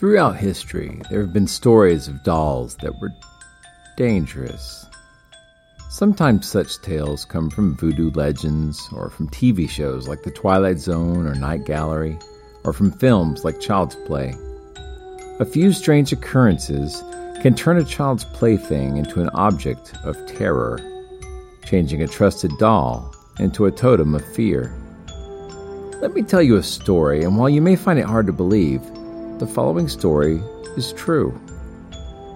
Throughout history, there have been stories of dolls that were dangerous. Sometimes such tales come from voodoo legends, or from TV shows like The Twilight Zone or Night Gallery, or from films like Child's Play. A few strange occurrences can turn a child's plaything into an object of terror, changing a trusted doll into a totem of fear. Let me tell you a story, and while you may find it hard to believe, the following story is true.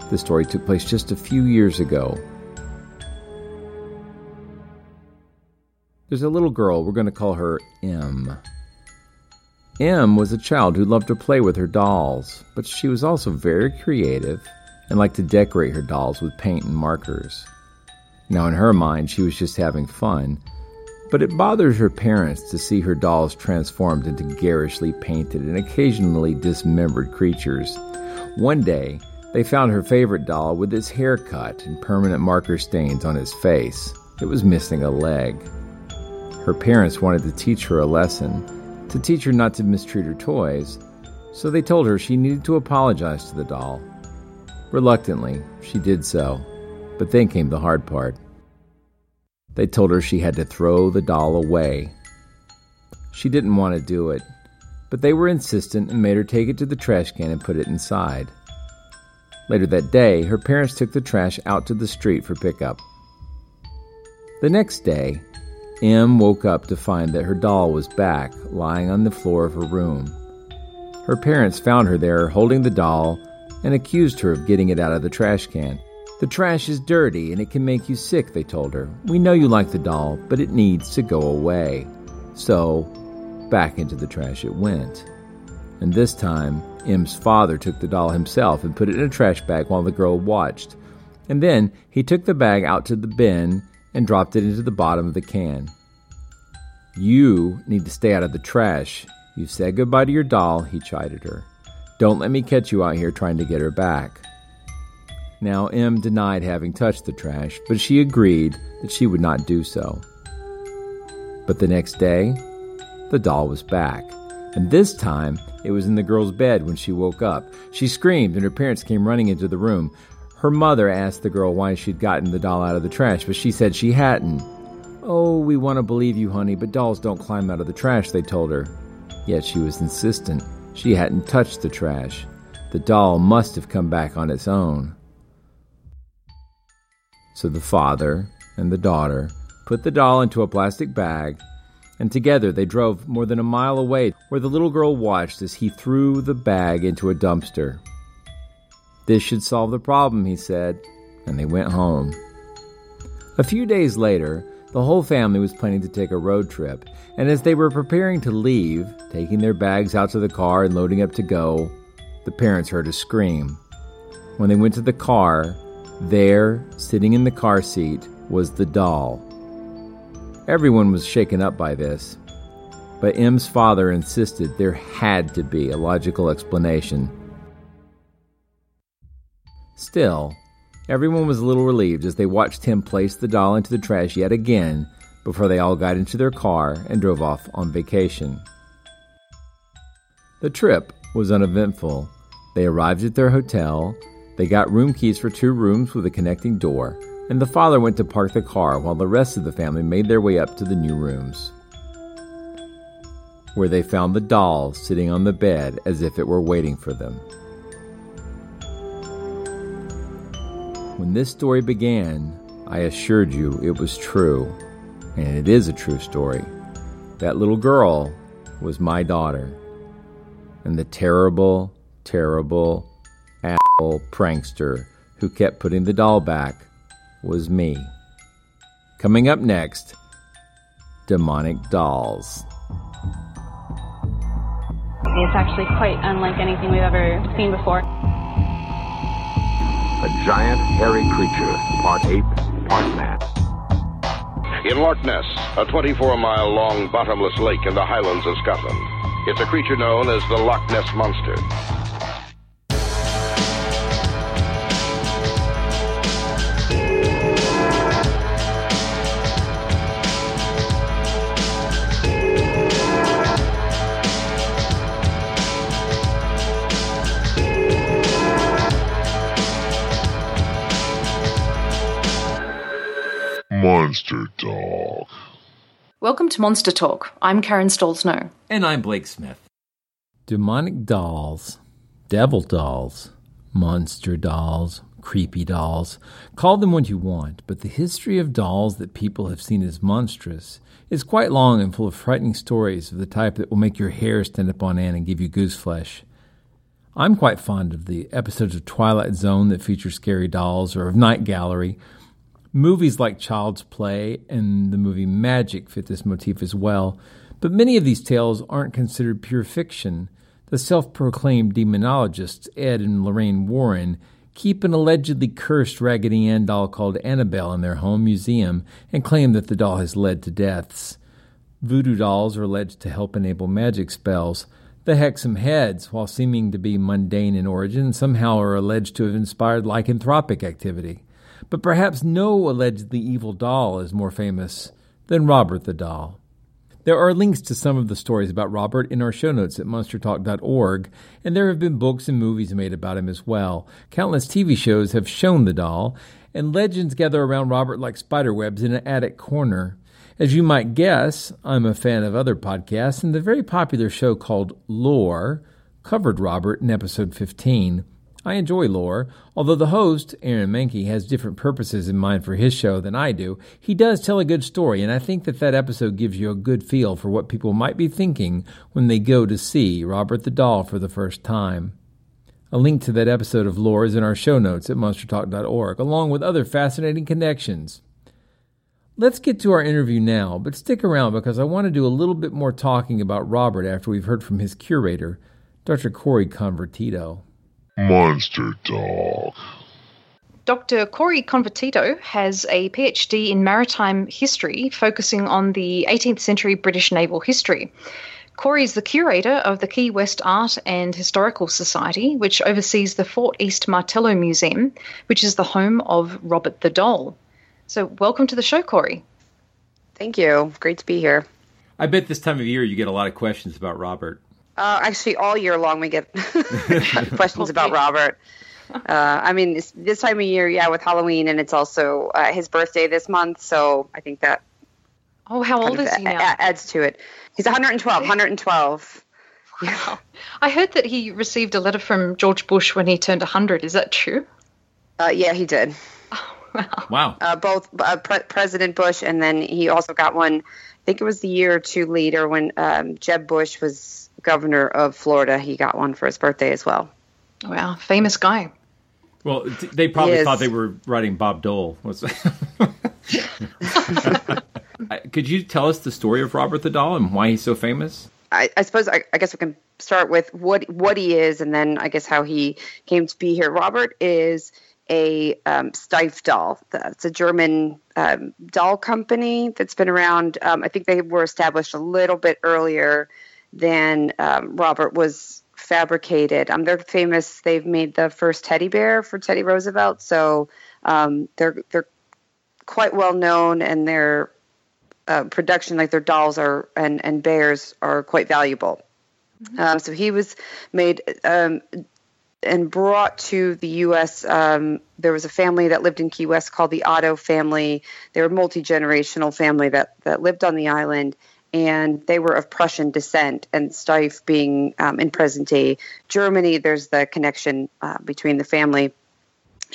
The story took place just a few years ago. There's a little girl, we're going to call her M. M was a child who loved to play with her dolls, but she was also very creative and liked to decorate her dolls with paint and markers. Now, in her mind, she was just having fun, but it bothers her parents to see her dolls transformed into garishly painted and occasionally dismembered creatures. One day, they found her favorite doll with its hair cut and permanent marker stains on its face. It was missing a leg. Her parents wanted to teach her a lesson, to teach her not to mistreat her toys, so they told her she needed to apologize to the doll. Reluctantly, she did so, but then came the hard part. They told her she had to throw the doll away. She didn't want to do it, but they were insistent and made her take it to the trash can and put it inside. Later that day, her parents took the trash out to the street for pickup. The next day, M woke up to find that her doll was back, lying on the floor of her room. Her parents found her there holding the doll and accused her of getting it out of the trash can. The trash is dirty and it can make you sick, they told her. We know you like the doll, but it needs to go away. So, back into the trash it went. And this time, M's father took the doll himself and put it in a trash bag while the girl watched. And then he took the bag out to the bin and dropped it into the bottom of the can. You need to stay out of the trash. You've said goodbye to your doll, he chided her. Don't let me catch you out here trying to get her back. Now, M denied having touched the trash, but she agreed that she would not do so. But the next day, the doll was back, and this time it was in the girl's bed when she woke up. She screamed, and her parents came running into the room. Her mother asked the girl why she'd gotten the doll out of the trash, but she said she hadn't. Oh, we want to believe you, honey, but dolls don't climb out of the trash, they told her. Yet she was insistent. She hadn't touched the trash. The doll must have come back on its own. So the father and the daughter put the doll into a plastic bag, and together they drove more than a mile away, where the little girl watched as he threw the bag into a dumpster. This should solve the problem, he said, and they went home. A few days later, the whole family was planning to take a road trip, and as they were preparing to leave, taking their bags out to the car and loading up to go, the parents heard a scream. When they went to the car, there, sitting in the car seat, was the doll. Everyone was shaken up by this, but M's father insisted there had to be a logical explanation. Still, everyone was a little relieved as they watched him place the doll into the trash yet again before they all got into their car and drove off on vacation. The trip was uneventful. They arrived at their hotel, they got room keys for two rooms with a connecting door, and the father went to park the car while the rest of the family made their way up to the new rooms, where they found the doll sitting on the bed as if it were waiting for them. When this story began, I assured you it was true, and it is a true story. That little girl was my daughter, and the terrible, terrible prankster who kept putting the doll back was me. Coming up next, demonic dolls. It's actually quite unlike anything we've ever seen before. A giant, hairy creature, part ape, part man. In Loch Ness, a 24 mile long bottomless lake in the highlands of Scotland. It's a creature known as the Loch Ness Monster. Monster Welcome to Monster Talk. I'm Karen Stollznow. And I'm Blake Smith. Demonic dolls, devil dolls, monster dolls, creepy dolls. Call them what you want, but the history of dolls that people have seen as monstrous is quite long and full of frightening stories of the type that will make your hair stand up on end and give you goose flesh. I'm quite fond of the episodes of Twilight Zone that feature scary dolls or of Night Gallery Movies like Child's Play and the movie Magic fit this motif as well, but many of these tales aren't considered pure fiction. The self proclaimed demonologists Ed and Lorraine Warren keep an allegedly cursed Raggedy Ann doll called Annabelle in their home museum and claim that the doll has led to deaths. Voodoo dolls are alleged to help enable magic spells. The Hexham heads, while seeming to be mundane in origin, somehow are alleged to have inspired lycanthropic activity but perhaps no allegedly evil doll is more famous than Robert the Doll. There are links to some of the stories about Robert in our show notes at monstertalk.org, and there have been books and movies made about him as well. Countless TV shows have shown the doll, and legends gather around Robert like spiderwebs in an attic corner. As you might guess, I'm a fan of other podcasts, and the very popular show called Lore covered Robert in episode 15. I enjoy lore. Although the host, Aaron Mahnke, has different purposes in mind for his show than I do, he does tell a good story, and I think that that episode gives you a good feel for what people might be thinking when they go to see Robert the Doll for the first time. A link to that episode of Lore is in our show notes at monstertalk.org, along with other fascinating connections. Let's get to our interview now, but stick around because I want to do a little bit more talking about Robert after we've heard from his curator, Dr. Cori Convertito. Monster Dog. Dr. Cori Convertito has a PhD in maritime history, focusing on the 18th century British naval history. Cori is the curator of the Key West Art and Historical Society, which oversees the Fort East Martello Museum, which is the home of Robert the Doll. So, welcome to the show, Cori. Thank you. Great to be here. I bet this time of year you get a lot of questions about Robert. Uh, actually, all year long we get questions about Robert. Uh, I mean, this time of year, yeah, with Halloween, and it's also uh, his birthday this month, so I think that. Oh, how old is he now? A- adds to it. He's 112. 112. Wow. I heard that he received a letter from George Bush when he turned 100. Is that true? Uh, yeah, he did. Oh, wow. Wow. Uh, both uh, Pre- President Bush, and then he also got one. I think it was the year or two later when um, Jeb Bush was governor of Florida. He got one for his birthday as well. Wow, famous guy. Well, they probably thought they were writing Bob Dole. Could you tell us the story of Robert the Doll and why he's so famous? I, I suppose I, I, guess we can start with what what he is, and then I guess how he came to be here. Robert is a um, Steiff doll. It's a German um, doll company that's been around. Um, I think they were established a little bit earlier than um, Robert was fabricated. Um, they're famous. They've made the first teddy bear for Teddy Roosevelt, so um, they're they're quite well known, and their uh, production, like their dolls are and and bears, are quite valuable. Mm-hmm. so he was made and brought to the U.S. Um, there was a family that lived in Key West called the Otto family. They were a multi generational family that that lived on the island, and they were of Prussian descent. And Steiff being um, in present day Germany, there's the connection uh, between the family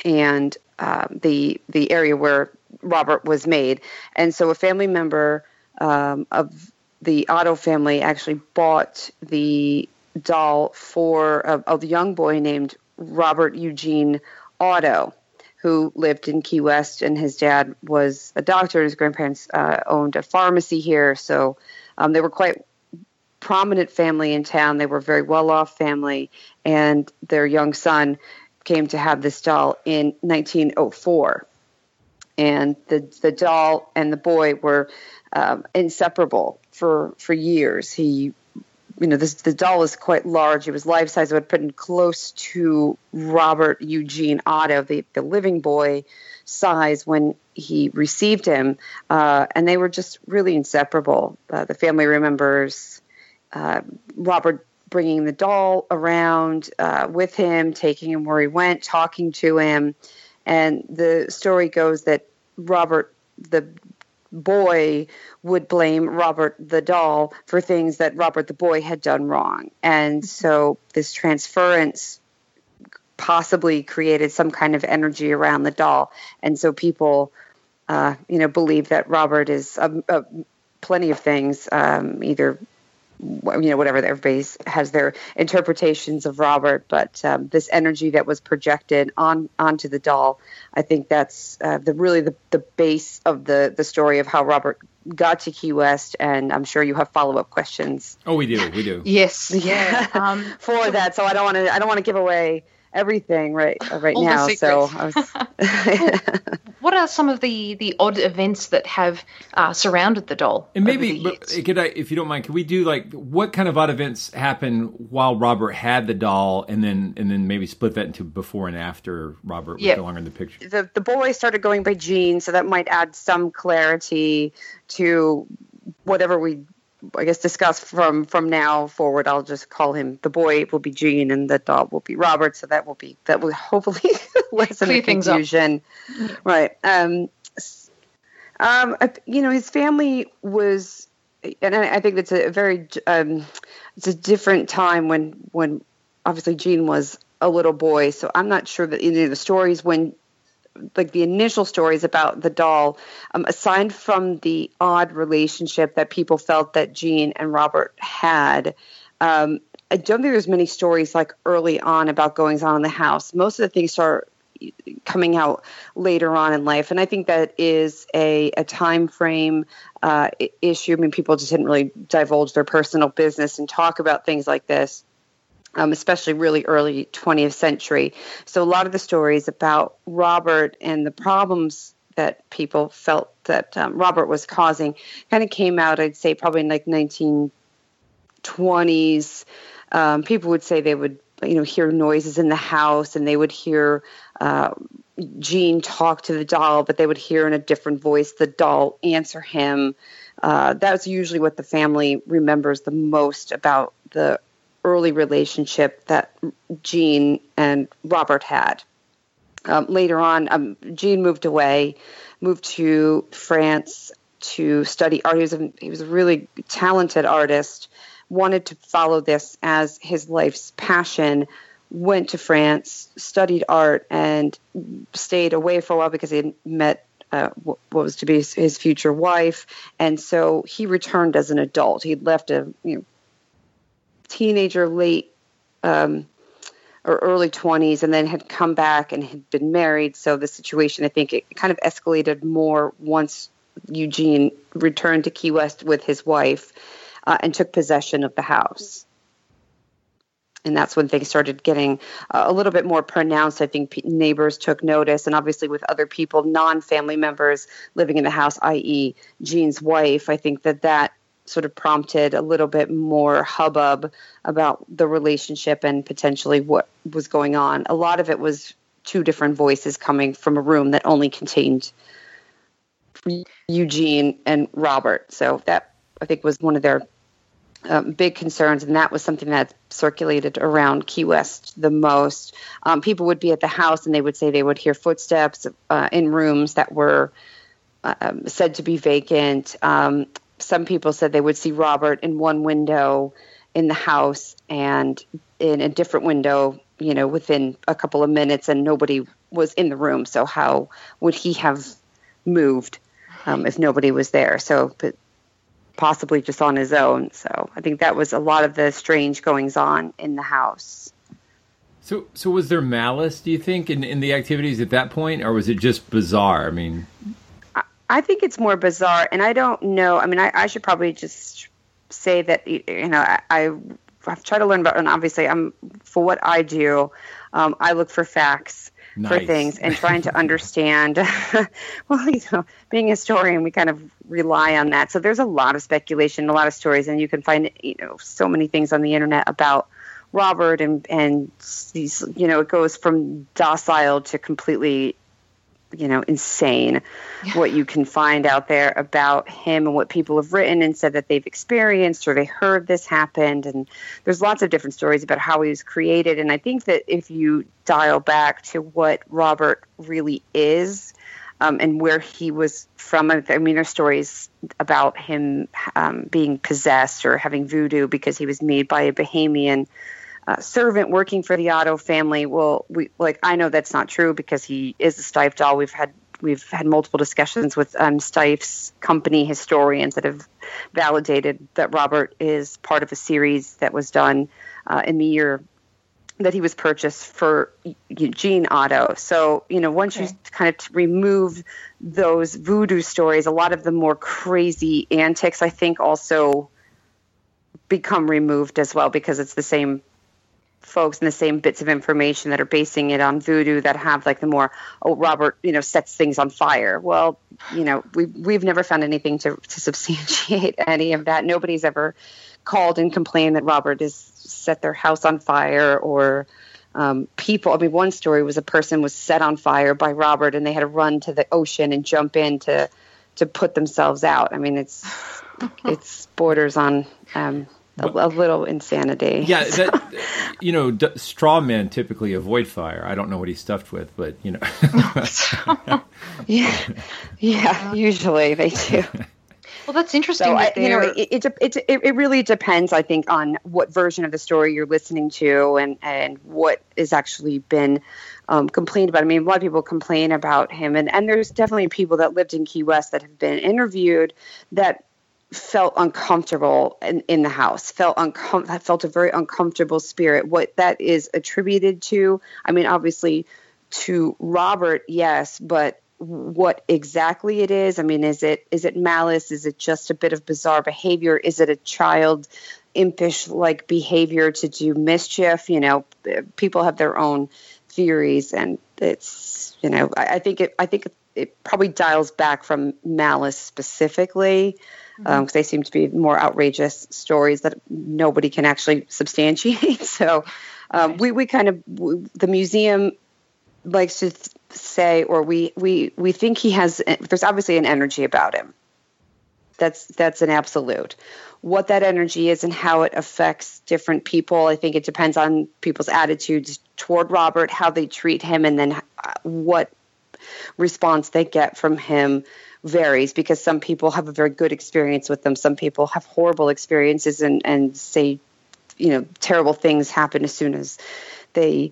and uh, the the area where Robert was made. And so a family member um, of the Otto family actually bought the doll for a, a young boy named Robert Eugene Otto, who lived in Key West, and his dad was a doctor. His grandparents uh, owned a pharmacy here, so um, they were quite prominent family in town. They were a very well off family, and their young son came to have this doll in 1904. And the the doll and the boy were um, inseparable for for years. He you know, this, the doll was quite large. It was life size. It would put in close to Robert Eugene Otto, the, the living boy size when he received him. Uh, and they were just really inseparable. Uh, the family remembers uh, Robert bringing the doll around uh, with him, taking him where he went, talking to him. And the story goes that Robert, the boy would blame Robert the doll for things that Robert the boy had done wrong. And so this transference possibly created some kind of energy around the doll. And so people, uh, you know, believe that Robert is um, uh, plenty of things, um, either you know whatever everybody has their interpretations of Robert, but um, this energy that was projected on onto the doll, I think that's uh, the really the, the base of the the story of how Robert got to Key West, and I'm sure you have follow up questions. Oh, we do, we do. yes, yeah, um, for that. So I don't want to I don't want to give away everything right uh, right now. So, was, what are some of the the odd events that have uh, surrounded the doll? And maybe, could I, if you don't mind, could we do like what kind of odd events happen while Robert had the doll, and then and then maybe split that into before and after Robert was no longer in the picture? The the boy started going by Gene, so that might add some clarity to whatever we I guess discuss from from now forward. I'll just call him the boy will be Gene and the dog will be Robert. So that will be that will hopefully lessen the confusion, right? Um, um, you know, his family was, and I, think it's a very um, it's a different time when when obviously Gene was a little boy. So I'm not sure that any of the stories when like the initial stories about the doll, um, aside from the odd relationship that people felt that Gene and Robert had, um, I don't think there's many stories like early on about goings on in the house. Most of the things are coming out later on in life, and I think that is a, a time frame uh, issue. I mean, people just didn't really divulge their personal business and talk about things like this um, especially really early 20th century. So a lot of the stories about Robert and the problems that people felt that um, Robert was causing kind of came out, I'd say, probably in like 1920s. Um, people would say they would, you know, hear noises in the house and they would hear uh, Gene talk to the doll, but they would hear in a different voice the doll answer him. Uh, that's usually what the family remembers the most about the early relationship that Gene and Robert had. Um, later on, um, Gene moved away, moved to France to study art. He was a, he was a really talented artist, wanted to follow this as his life's passion, went to France, studied art, and stayed away for a while because he had met uh, what was to be his future wife. And so he returned as an adult. He'd left a you know, teenager, late um, or early 20s, and then had come back and had been married. So the situation, I think, it kind of escalated more once Eugene returned to Key West with his wife. uh, and took possession of the house and that's when things started getting uh, a little bit more pronounced. I think p- neighbors took notice, and obviously with other people, non-family members living in the house, i.e., Gene's wife, I think that that sort of prompted a little bit more hubbub about the relationship and potentially what was going on. A lot of it was two different voices coming from a room that only contained Eugene and Robert. So that I think was one of their um, big concerns, and that was something that circulated around Key West the most. Um, people would be at the house and they would say they would hear footsteps uh, in rooms that were um, said to be vacant. Some people said they would see Robert in one window in the house and in a different window, you know, within a couple of minutes, and nobody was in the room. So, how would he have moved um, if nobody was there? So, but possibly just on his own. So I think that was a lot of the strange goings on in the house. So, so was there malice? Do you think in, in the activities at that point, or was it just bizarre? I mean, I, think it's more bizarre, and I don't know. I mean, I, I should probably just say that you know I, I I've tried to learn about, and obviously, I'm for what I do, um, I look for facts nice. for things and trying to understand. well, you know, being a historian, we kind of rely on that. So there's a lot of speculation, a lot of stories, and you can find you know so many things on the internet about Robert and and these you know it goes from docile to completely you know insane yeah. what you can find out there about him and what people have written and said that they've experienced or they heard this happened and there's lots of different stories about how he was created and i think that if you dial back to what robert really is um, and where he was from. I mean, there's stories about him um, being possessed or having voodoo because he was made by a Bahamian uh, servant working for the Otto family. Well, we like I know that's not true because he is a Steiff doll. We've had we've had multiple discussions with um, Steiff's company historians that have validated that Robert is part of a series that was done uh, in the year that he was purchased for Eugene Otto. So, you know, once okay. you kind of remove those voodoo stories, a lot of the more crazy antics, I think, also become removed as well because it's the same folks and the same bits of information that are basing it on voodoo that have like the more oh Robert you know sets things on fire well you know we we've never found anything to to substantiate any of that nobody's ever called and complained that Robert has set their house on fire or um, people. I mean, one story was a person was set on fire by Robert, and they had to run to the ocean and jump in to to put themselves out. I mean, it's it's borders on um, a, a, little insanity. Yeah, that, you know, d- straw men typically avoid fire. I don't know what he's stuffed with, but you know. yeah, yeah, usually they do. Well, that's interesting. So, that I, you know, it, it, it, it, really depends, I think, on what version of the story you're listening to and, and what has actually been um, complained about. I mean, a lot of people complain about him, and, and there's definitely people that lived in Key West that have been interviewed that felt uncomfortable in, in the house felt uncom- felt a very uncomfortable spirit what that is attributed to i mean obviously to robert yes but what exactly it is. I mean, is it is it malice? Is it just a bit of bizarre behavior? Is it a child impish like behavior to do mischief? You know, people have their own theories, and it's you know, I, I think it I think it probably dials back from malice specifically because mm-hmm. um, they seem to be more outrageous stories that nobody can actually substantiate. so um, we we kind of we, the museum likes to th- say, or we we we think he has. There's obviously an energy about him. That's that's an absolute. What that energy is and how it affects different people, I think it depends on people's attitudes toward Robert, how they treat him, and then uh, what response they get from him varies because some people have a very good experience with them some people have horrible experiences and and say you know terrible things happen as soon as they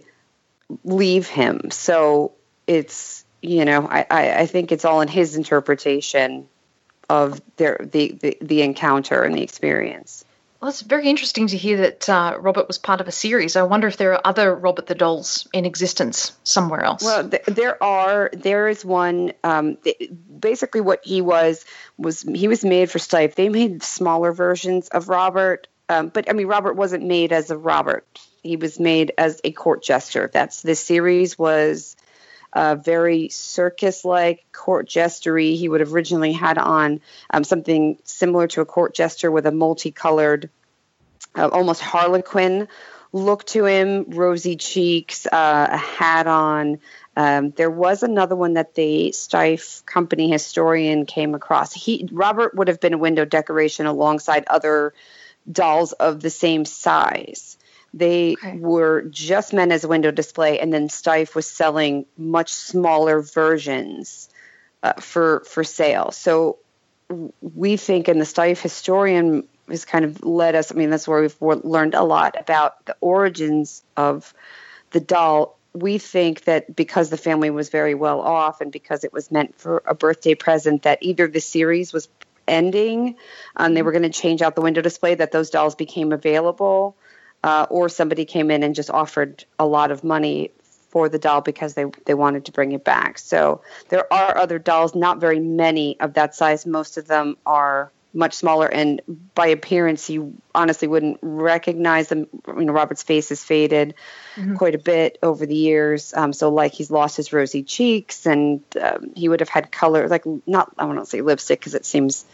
leave him. So it's you know I, I think it's all in his interpretation of their the, the, the encounter and the experience. Well, it's very interesting to hear that uh, Robert was part of a series. I wonder if there are other Robert the Dolls in existence somewhere else. Well, th- there are. There is one. Um, th- basically, what he was was he was made for Steiff. They made smaller versions of Robert, um, but I mean, Robert wasn't made as a Robert. He was made as a court jester. That's the series was uh, very circus-like court jestery. He would have originally had on um, something similar to a court jester with a multicolored, uh, almost harlequin look to him, rosy cheeks, uh, a hat on. Um, there was another one that the Steiff company historian came across. He Robert would have been a window decoration alongside other dolls of the same size. They okay. were just meant as a window display, and then Steiff was selling much smaller versions uh, for for sale. So we think, and the Steiff historian has kind of led us. I mean, that's where we've learned a lot about the origins of the doll. We think that because the family was very well off, and because it was meant for a birthday present, that either the series was ending, and they were going to change out the window display, that those dolls became available uh, or somebody came in and just offered a lot of money for the doll because they, they wanted to bring it back. So there are other dolls, not very many of that size. Most of them are much smaller, and by appearance, you honestly wouldn't recognize them. You know, Robert's face has faded mm-hmm. quite a bit over the years. Um, so, like, he's lost his rosy cheeks, and um, he would have had color, like, not, I want to say lipstick because it seems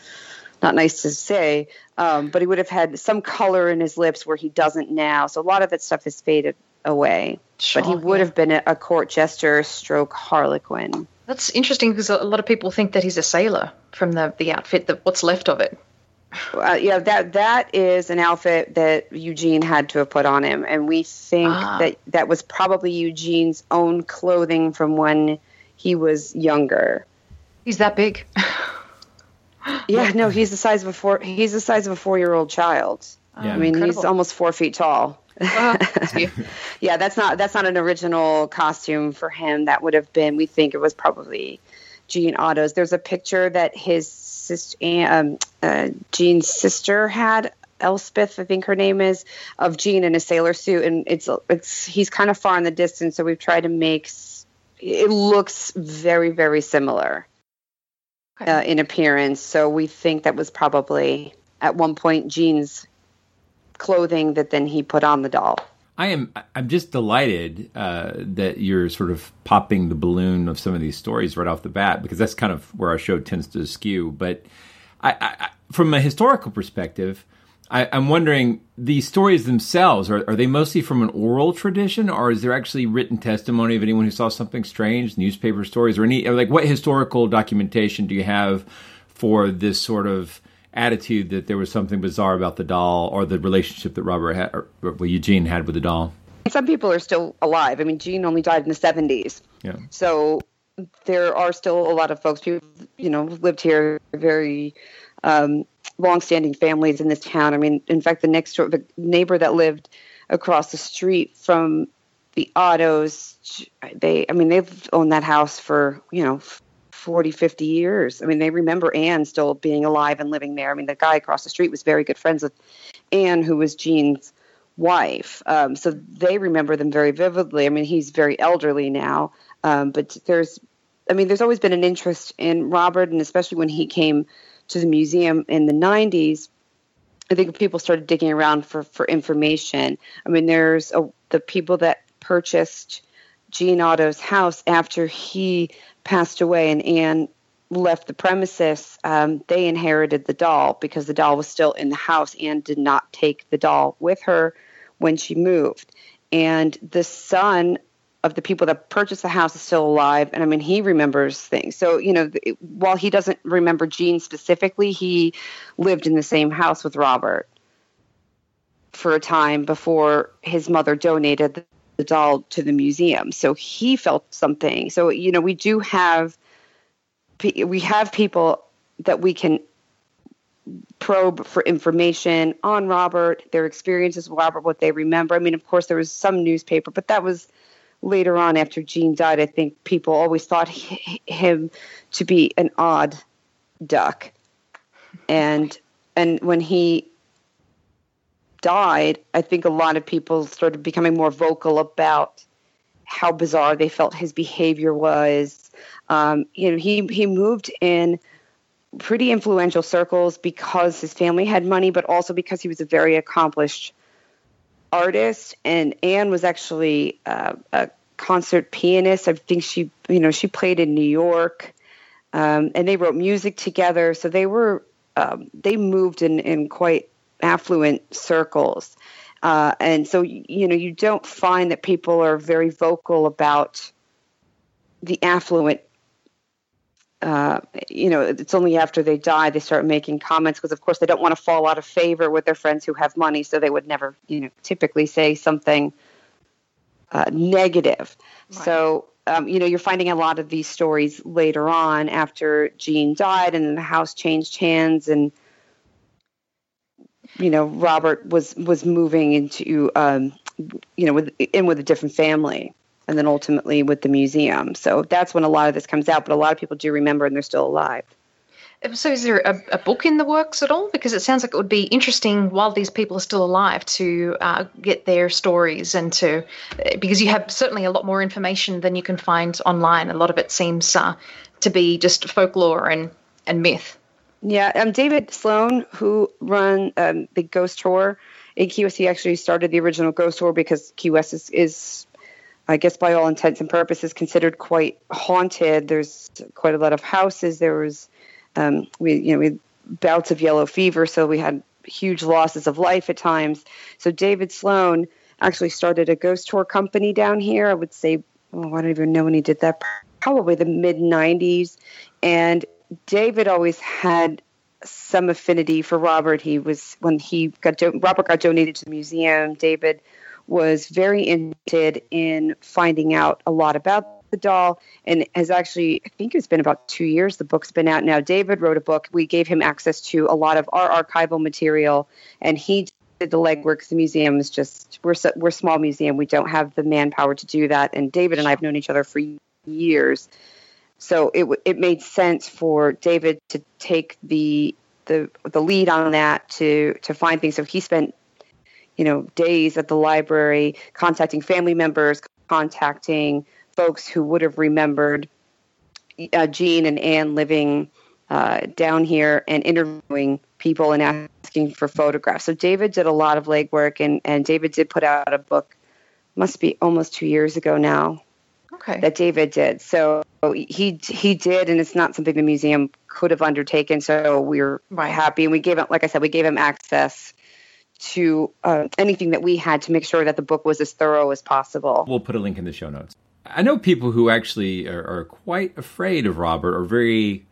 not nice to say, um, but he would have had some color in his lips where he doesn't now. So a lot of that stuff has faded away. Sure, but he would yeah. have been a, court jester stroke harlequin. That's interesting because a lot of people think that he's a sailor from the, the outfit, that what's left of it. Uh, yeah, that that is an outfit that Eugene had to have put on him, and we think ah. that that was probably Eugene's own clothing from when he was younger. He's that big. Yeah, no, he's the size of a four. He's the size of a four-year-old child. Yeah. I mean, Incredible. he's almost four feet tall. Oh, yeah, that's not that's not an original costume for him. That would have been. We think it was probably Gene Otto's. There's a picture that his sister, um, uh, Gene's sister had. Elspeth, I think her name is, of Gene in a sailor suit, and it's it's he's kind of far in the distance, so we've tried to make it looks very very similar uh, in appearance. So we think that was probably at one point Gene's clothing that then he put on the doll. I am. I'm just delighted uh, that you're sort of popping the balloon of some of these stories right off the bat because that's kind of where our show tends to skew. But I, I, from a historical perspective, I, am wondering these stories themselves are, are they mostly from an oral tradition, or is there actually written testimony of anyone who saw something strange, newspaper stories, or any or like what historical documentation do you have for this sort of attitude that there was something bizarre about the doll or the relationship that Robert had, or well, Eugene had with the doll? Some people are still alive. I mean, Gene only died in the 70s. Yeah. So there are still a lot of folks who, you know, lived here very um, longstanding families in this town. I mean, in fact, the next door, the neighbor that lived across the street from the Ottos, they, I mean, they've owned that house for, you know, 40, 50 years. I mean, they remember Anne still being alive and living there. I mean, the guy across the street was very good friends with Anne, who was Gene's wife. Um, so they remember them very vividly. I mean, he's very elderly now, um, but there's, I mean, there's always been an interest in Robert, and especially when he came to the museum in the 90s, I think people started digging around for, for information. I mean, there's a, the people that purchased Gene Otto's house after he passed away and Anne left the premises. Um, they inherited the doll because the doll was still in the house. Anne did not take the doll with her when she moved. And the son of the people that purchased the house is still alive. And i mean he remembers things. So you know while he doesn't remember gene specifically he lived in the same house with robert for a time before his mother donated the, the doll to the museum. So he felt something. So you know we do have we have people that we can probe for information on Robert, their experiences with Robert, what they remember. I mean, of course, there was some newspaper, but that was later on after Gene died, I think people always thought he, him to be an odd duck. And and when he died, I think a lot of people started becoming more vocal about how bizarre they felt his behavior was. Um, you know, he he moved in pretty influential circles because his family had money, but also because he was a very accomplished artist. And Anne was actually uh, a concert pianist. I think she, you know, she played in New York, um, and they wrote music together. So they were um, they moved in in quite affluent circles. Uh, and so, you know, you don't find that people are very vocal about the affluent uh, you know, it's only after they die they start making comments because, of course, they don't want to fall out of favor with their friends who have money, so they would never, you know, typically say something uh, negative. Right. So, um, you know, you're finding a lot of these stories later on after Gene died and the house changed hands and you know Robert was was moving into um, you know with in with a different family and then ultimately with the museum. So that's when a lot of this comes out, but a lot of people do remember and they're still alive. So, is there a, a, book in the works at all? Because it sounds like it would be interesting while these people are still alive to uh, get their stories and to, because you have certainly a lot more information than you can find online. A lot of it seems uh, to be just folklore and, and myth. Yeah, um, David Sloan, who run um, the Ghost Tour in Key West, he actually started the original Ghost Tour because Key West is, is I guess by all intents and purposes, considered quite haunted. There's quite a lot of houses. There was, um, we you know, we bouts of yellow fever, so we had huge losses of life at times. So David Sloan actually started a ghost tour company down here. I would say, oh, I don't even know when he did that. Probably the mid '90s, and David always had some affinity for Robert. He was when he got Robert got donated to the museum. David was very interested in finding out a lot about the doll and has actually i think it's been about two years the book's been out now. David wrote a book. We gave him access to a lot of our archival material and he did the legwork. The museum is just we're we're small museum. We don't have the manpower to do that. And david and i have known each other for years. So it it made sense for david to take the the the lead on that to to find things. So he spent you know, days at the library, contacting family members, contacting folks who would have remembered uh, Gene and Anne living uh, down here and interviewing people and asking for photographs. So David did a lot of legwork, and and David did put out a book, must be almost two years ago now. Okay. That David did. So he he did, and it's not something the museum could have undertaken. So we are right. happy, and we gave him, like I said, we gave him access to uh, anything that we had to make sure that the book was as thorough as possible. We'll put a link in the show notes. I know people who actually are, are quite afraid of Robert or very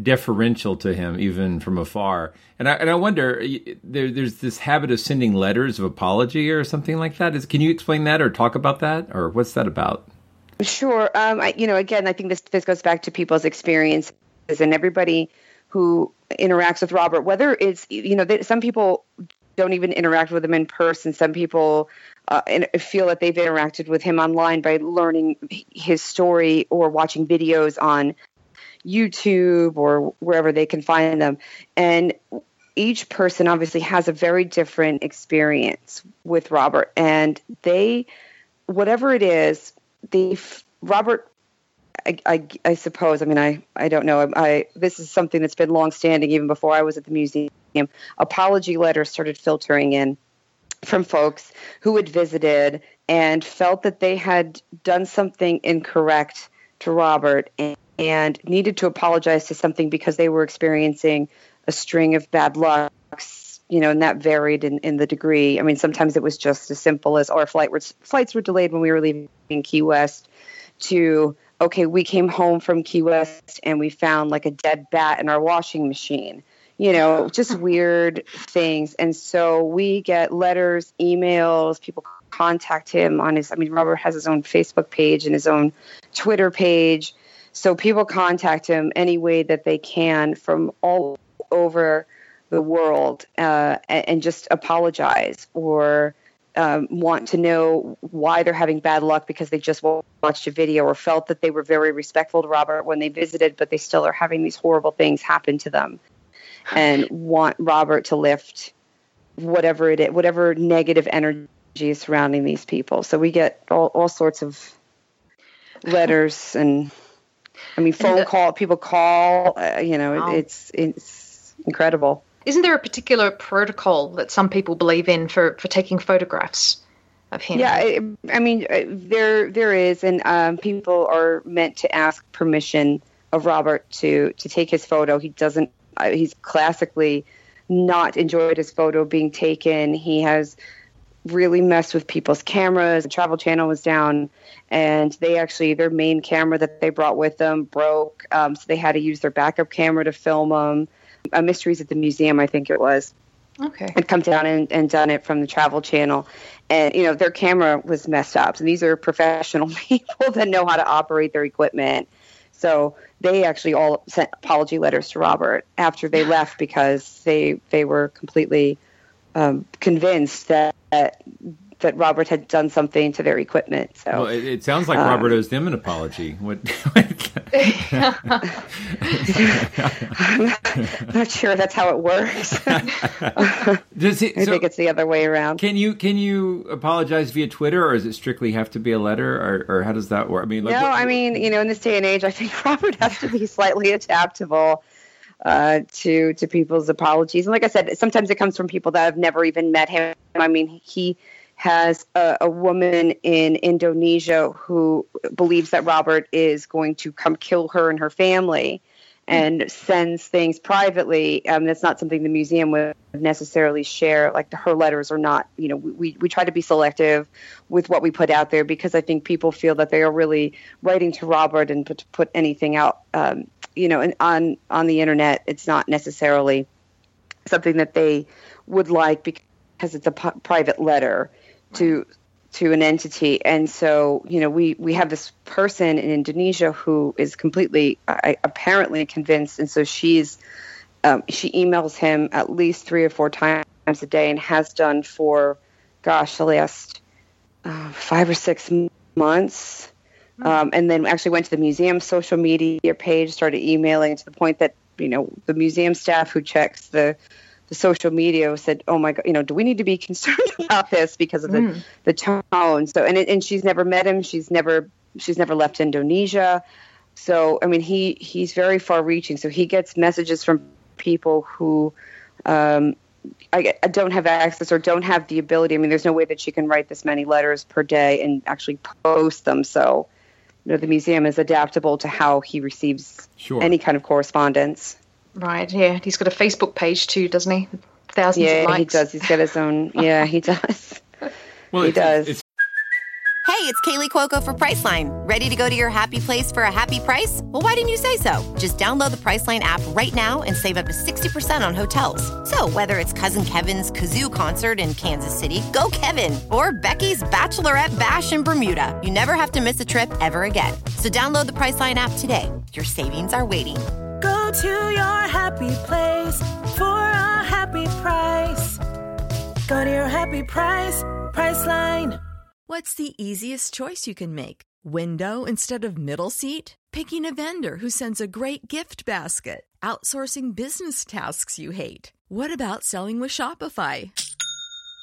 deferential to him even from afar. And I, and I wonder, there, there's this habit of sending letters of apology or something like that. Is, can you explain that or talk about that? Or what's that about? Sure. Um, I, you know, again, I think this, this goes back to people's experiences and everybody who interacts with Robert, whether it's, you know, some people don't even interact with him in person. Some people uh, feel that they've interacted with him online by learning his story or watching videos on YouTube or wherever they can find them. And each person obviously has a very different experience with Robert. And they, whatever it is, they, Robert I, I, I, suppose. I mean, I, I don't know. I, I, this is something that's been long-standing even before I was at the museum. Apology letters started filtering in from folks who had visited and felt that they had done something incorrect to Robert and, and needed to apologize to something because they were experiencing a string of bad lucks. You know, and that varied in, in the degree. I mean, sometimes it was just as simple as our flight was, flights were delayed when we were leaving Key West to okay, we came home from Key West and we found like a dead bat in our washing machine. You know, just weird things. And so we get letters, emails, people contact him on his, I mean, Robert has his own Facebook page and his own Twitter page. So people contact him any way that they can from all over the world uh, and, just apologize or um, want to know why they're having bad luck because they just watched a video or felt that they were very respectful to Robert when they visited, but they still are having these horrible things happen to them and want Robert to lift whatever it is, whatever negative energy is surrounding these people. So we get all, all sorts of letters and I mean phone call. People call. Uh, you know, Wow. it's it's incredible. Isn't there a particular protocol that some people believe in for, for taking photographs of him? Yeah, I, I mean, uh, there there is, and um, people are meant to ask permission of Robert to to take his photo. He doesn't. He's classically not enjoyed his photo being taken. He has really messed with people's cameras. The Travel Channel was down, and they actually their main camera that they brought with them broke, um, so they had to use their backup camera to film them. Uh, Mysteries at the Museum, I think it was Okay. had come down and, and done it from the travel channel and you know their camera was messed up and these are professional people that know how to operate their equipment so they actually all sent apology letters to robert after they left because they they were completely um, convinced that that robert had done something to their equipment so Well, it, it sounds like um, Robert owes them an apology. What? i'm not sure that's how it works Does it, i so think it's the other way around can you can you apologize via Twitter, or does it strictly have to be a letter, or, or how does that work? I mean, like, no, what- I mean, you know, in this day and age, I think Robert has to be slightly adaptable uh, to to people's apologies. And like I said, sometimes it comes from people that have never even met him. I mean, he has a, a woman in Indonesia who believes that Robert is going to come kill her and her family. And sends things privately. Um, that's not something the museum would necessarily share. Like the, her letters are not. You know, we we try to be selective with what we put out there because I think people feel that they are really writing to Robert and put, put anything out, um, you know, and on on the internet, it's not necessarily something that they would like because it's a p- private letter to to an entity. And so, you know, we we have this person in Indonesia who is completely, I, apparently convinced, and so she's um, she emails him at least three or four times a day and has done for, gosh, the last uh, five or six m- months. Um, and then actually went to the museum social media page, started emailing to the point that you know the museum staff who checks the the social media said, "Oh my God, you know, do we need to be concerned about this because of the Mm. the tone?" So, and it, and she's never met him. She's never she's never left Indonesia. So, I mean, he he's very far reaching. So he gets messages from people who um, I, I don't have access or don't have the ability. I mean, there's no way that she can write this many letters per day and actually post them. So, you know, the museum is adaptable to how he receives Sure. any kind of correspondence. Right, yeah. He's got a Facebook page too, doesn't he? Thousands Yeah, of likes. he does. He's got his own. Yeah, he does. well, he it's- does. it's- Hey, it's Kaley Cuoco for Priceline. Ready to go to your happy place for a happy price? Well, why didn't you say so? Just download the Priceline app right now and save up to 60% on hotels. So, whether it's Cousin Kevin's Kazoo concert in Kansas City, go Kevin, or Becky's Bachelorette Bash in Bermuda, you never have to miss a trip ever again. So, download the Priceline app today. Your savings are waiting. Go to your happy place for a happy price. Go to your happy price, Priceline. What's the easiest choice you can make? Window instead of middle seat? Picking a vendor who sends a great gift basket? Outsourcing business tasks you hate? What about selling with Shopify?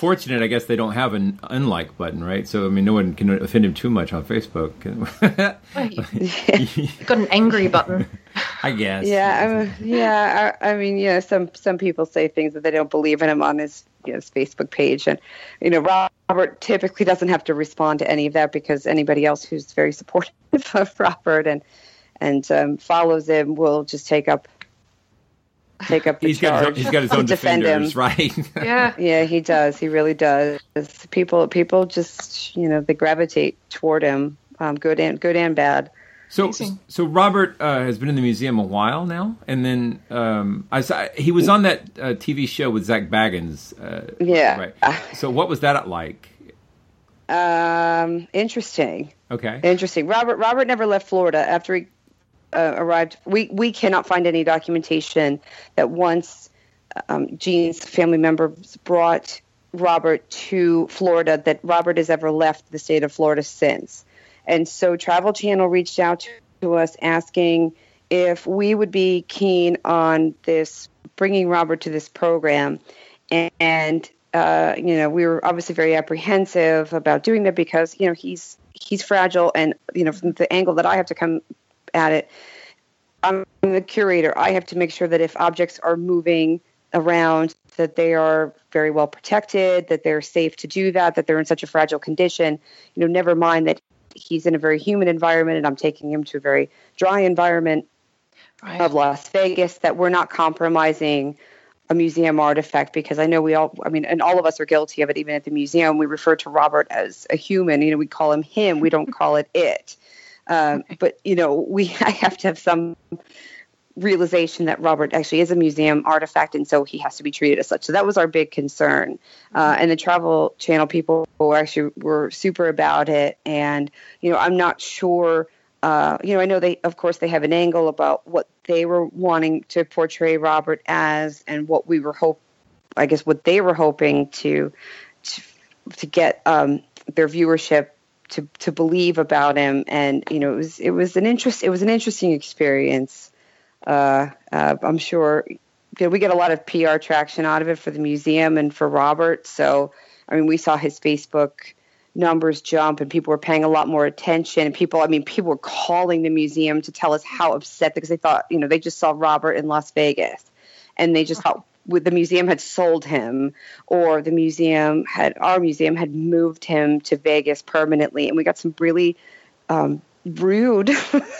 Fortunate, I guess they don't have an unlike button, right? So I mean, no one can offend him too much on Facebook. You've got an angry button. I guess. Yeah, I, yeah. I, I mean, yeah. Some some people say things that they don't believe in him on his you know, his Facebook page, and you know, Robert typically doesn't have to respond to any of that because anybody else who's very supportive of Robert and and um, follows him will just take up take up the He's got, charge. his, he's got his own defend defenders, him. right? Yeah. Yeah, he does. He really does. People, people just you know they gravitate toward him, um, good and good and bad. So, so Robert uh, has been in the museum a while now, and then um, I saw he was on that uh, TV show with Zak Bagans. Uh, Yeah. Right. So, what was that like? Um, interesting. Okay. Interesting. Robert Robert never left Florida after he uh, arrived. We we cannot find any documentation that once um, Gene's family members brought Robert to Florida that Robert has ever left the state of Florida since. And so Travel Channel reached out to us asking if we would be keen on this bringing Robert to this program and uh, you know we were obviously very apprehensive about doing that because you know he's he's fragile and you know from the angle that I have to come at it I'm the curator I have to make sure that if objects are moving around that they are very well protected that they're safe to do that that they're in such a fragile condition you know never mind that he's in a very humid environment and I'm taking him to a very dry environment of Las Vegas that we're not compromising a museum artifact because I know we all, I mean, and all of us are guilty of it. Even at the museum, we refer to Robert as a human. You know, we call him him. We don't call it it. Um, but you know, we I have to have some realization that Robert actually is a museum artifact, and so he has to be treated as such. So that was our big concern. Uh, and the Travel Channel people were actually were super about it. And you know, I'm not sure. Uh, you know, I know they, of course, they have an angle about what they were wanting to portray Robert as, and what we were hope, I guess, what they were hoping to, to, to get um, their viewership to to believe about him. And you know, it was it was an interest, it was an interesting experience. Uh, uh, I'm sure you know, we get a lot of PR traction out of it for the museum and for Robert. So, I mean, we saw his Facebook numbers jump and people were paying a lot more attention and people i mean people were calling the museum to tell us how upset because they thought you know they just saw robert in las vegas and they just thought the museum had sold him or the museum had our museum had moved him to vegas permanently and we got some really um, rude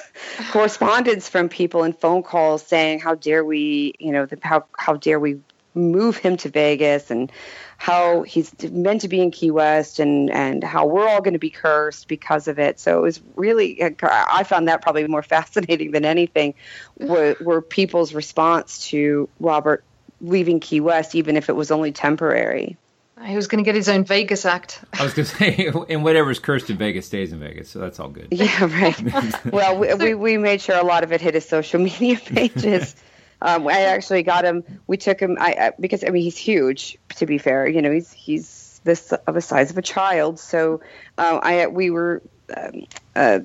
correspondence from people and phone calls saying how dare we you know the, how how dare we move him to vegas and how he's meant to be in Key West and, and how we're all going to be cursed because of it. So it was really, I found that probably more fascinating than anything were, were people's response to Robert leaving Key West, even if it was only temporary. He was going to get his own Vegas act. I was going to say, and whatever's cursed in Vegas stays in Vegas, so that's all good. Yeah, right. well, we, we, we made sure a lot of it hit his social media pages. Um, I actually got him. We took him. I, I because I mean he's huge. To be fair, you know he's he's this of the size of a child. So uh, I we were um, uh,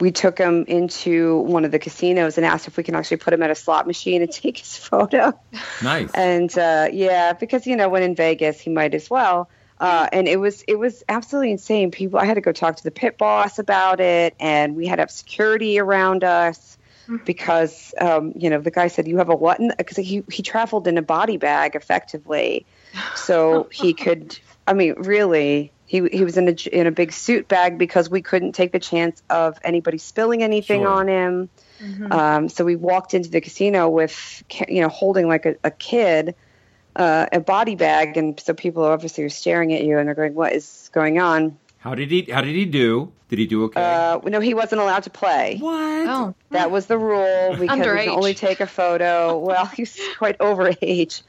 we took him into one of the casinos and asked if we can actually put him at a slot machine and take his photo. Nice. And uh, yeah, because you know when in Vegas he might as well. Uh, and it was it was absolutely insane. People, I had to go talk to the pit boss about it, and we had to have security around us because um, you know the guy said you have a what because he he traveled in a body bag effectively so he could i mean really he he was in a in a big suit bag because we couldn't take the chance of anybody spilling anything Sure. on him um, so we walked into the casino with you know holding like a, a kid uh, a body bag and so people obviously are staring at you and they're going what is going on How did he? How did he do? Did he do okay? uh, no, he wasn't allowed to play. What? Oh, That was the rule because we Underage. can only take a photo. Well, he's quite over age,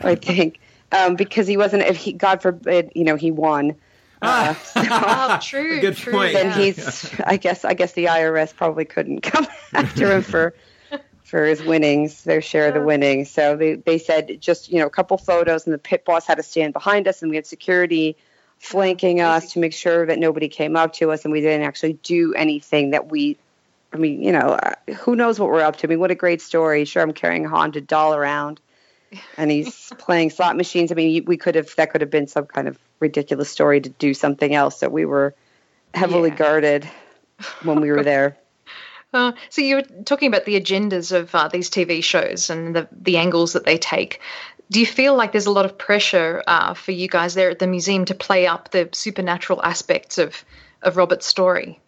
I think, um, because he wasn't. If he, God forbid, you know, he won. Uh, oh, true. Good true, point. then yeah. he's. I guess. I guess the IRS probably couldn't come after him for for his winnings, their share of the winnings. So they they said just you know a couple photos, and the pit boss had to stand behind us, and we had security flanking us to make sure that nobody came up to us, and we didn't actually do anything that we. I mean, you know, uh, who knows what we're up to? I mean, what a great story. Sure, I'm carrying a haunted doll around, and he's playing slot machines. I mean, we could have that could have been some kind of ridiculous story to do something else. So we were heavily Yeah. guarded when we were there. Uh, so you were talking about the agendas of uh, these TV shows and the the angles that they take. Do you feel like there's a lot of pressure uh, for you guys there at the museum to play up the supernatural aspects of of Robert's story?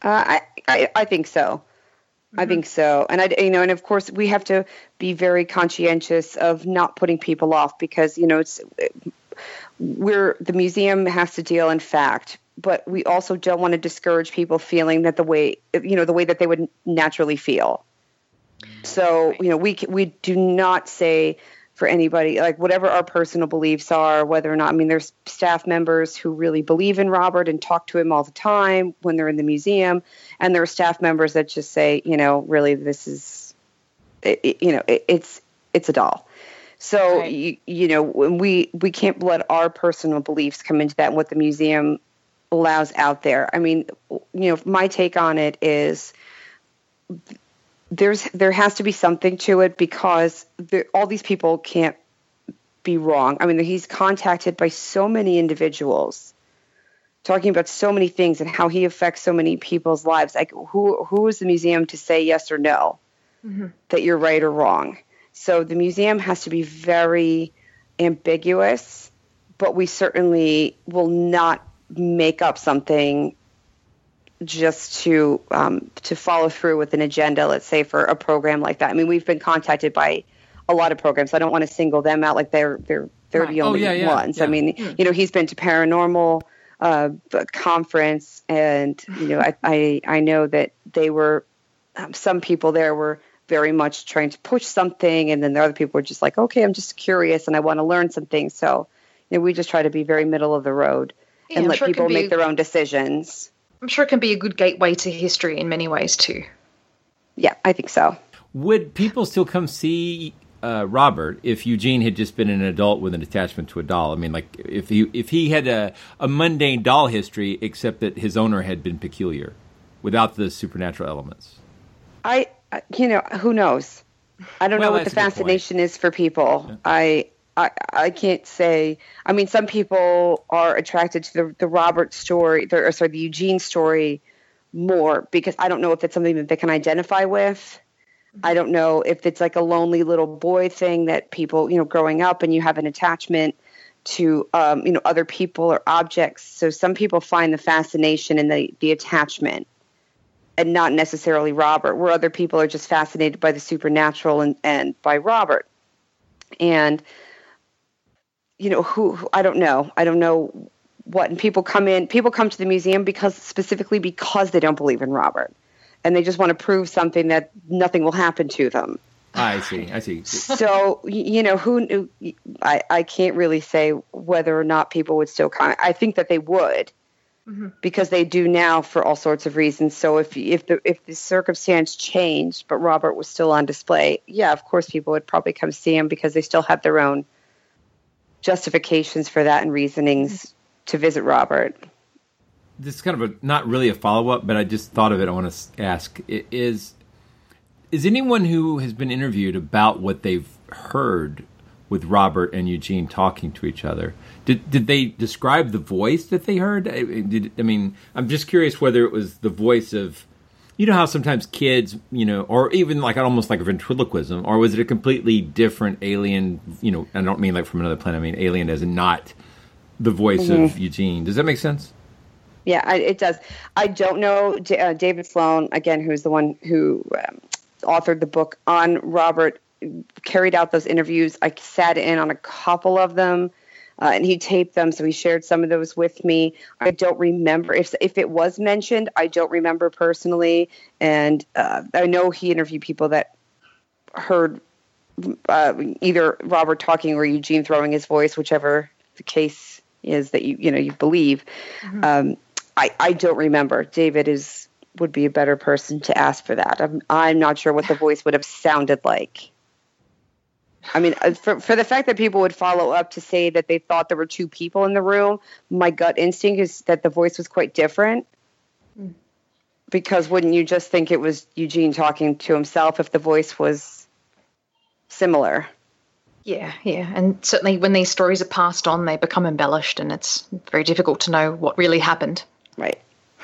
Uh, I, I I think so. I think so. And I, you know, and of course we have to be very conscientious of not putting people off because, you know, it's, we're, the museum has to deal in fact, but we also don't want to discourage people feeling that the way, you know, the way that they would naturally feel. So, you know, we, we do not say, for anybody like whatever our personal beliefs are whether or not i mean there's staff members who really believe in robert and talk to him all the time when they're in the museum. And there are staff members that just say you know really this is it, you know it, it's it's a doll. So right. you, you know when we we can't let our personal beliefs come into that and what the museum allows out there. I mean you know my take on it is there's there has to be something to it because there, all these people can't be wrong. I mean, he's contacted by so many individuals talking about so many things and how he affects so many people's lives. Like, who who is the museum to say yes or no mm-hmm. that you're right or wrong? So the museum has to be very ambiguous, but we certainly will not make up something just to um, to follow through with an agenda, let's say for a program like that. I mean, we've been contacted by a lot of programs. I don't want to single them out like they're they're they're right. the only oh, yeah, yeah, ones. Yeah. I mean, mm. you know, he's been to paranormal uh, conference, and you know, I, I I know that they were um, some people there were very much trying to push something, and then the other people were just like, okay, I'm just curious and I want to learn something. So, you know, we just try to be very middle of the road and let sure people make their own decisions. I'm sure it can be a good gateway to history in many ways too. Yeah, I think so. Would people still come see uh, Robert if Eugene had just been an adult with an attachment to a doll? I mean, like if he if he had a, a mundane doll history, except that his owner had been peculiar, without the supernatural elements. I, you know, who knows? I don't well, know what the fascination is for people. Yeah. I I, I can't say. I mean, some people are attracted to the, the Robert story, the, or sorry, the Eugene story more because I don't know if it's something that they can identify with. I don't know if it's like a lonely little boy thing that people, you know, growing up and you have an attachment to, um, you know, other people or objects. So some people find the fascination and the, the attachment and not necessarily Robert, where other people are just fascinated by the supernatural and, and by Robert. And you know who, who I don't know. I don't know what and people come in people come to the museum because specifically because they don't believe in Robert and they just want to prove something that nothing will happen to them. I see. I see. So you know who I I can't really say whether or not people would still come. I think that they would. Mm-hmm. Because they do now for all sorts of reasons. So if if the if the circumstance changed, but Robert was still on display, yeah, of course people would probably come see him because they still have their own justifications for that and reasonings to visit Robert. This is kind of a not really a follow up, but I just thought of it. I want to ask: is is anyone who has been interviewed about what they've heard with Robert and Eugene talking to each other? Did did they describe the voice that they heard? Did, I mean, I'm just curious whether it was the voice of you know how sometimes kids, you know, or even like almost like a ventriloquism, or was it a completely different alien? You know, I don't mean like from another planet. I mean alien as not the voice mm-hmm. of Eugene. Does that make sense? Yeah, I, it does. I don't know uh, David Sloan again, who's the one who um, authored the book on Robert, carried out those interviews. I sat in on a couple of them uh, and he taped them, so he shared some of those with me. I don't remember if if it was mentioned. I don't remember personally, and uh, I know he interviewed people that heard uh, either Robert talking or Eugene throwing his voice, whichever the case is that you you know you believe. Mm-hmm. Um, I I don't remember. David is would be a better person to ask for that. I'm I'm not sure what the voice would have sounded like. I mean, uh, for, for the fact that people would follow up to say that they thought there were two people in the room, my gut instinct is that the voice was quite different. Mm. Because wouldn't you just think it was Eugene talking to himself if the voice was similar? Yeah, yeah. And certainly when these stories are passed on, they become embellished, and it's very difficult to know what really happened. Right.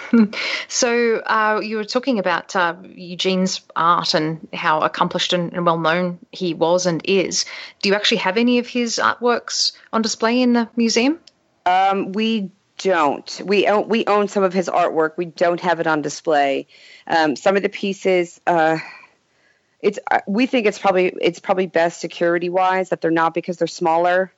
so uh, you were talking about uh, Eugene's art and how accomplished and, and, well known he was and is. Do you actually have any of his artworks on display in the museum? Um, we don't. We own we own some of his artwork. We don't have it on display. Um, some of the pieces, uh, it's uh, we think it's probably it's probably best security wise that they're not because they're smaller,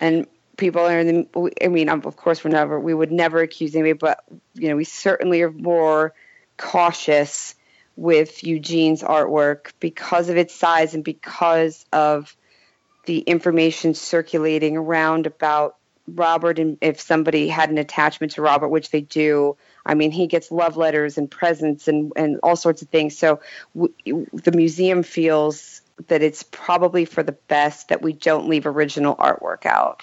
and people are in the. I mean, of course, we're never we would never accuse anybody, but you know, we certainly are more cautious with Eugene's artwork because of its size and because of the information circulating around about Robert and if somebody had an attachment to Robert, which they do, I mean, he gets love letters and presents and, and all sorts of things. So w- the museum feels that it's probably for the best that we don't leave original artwork out.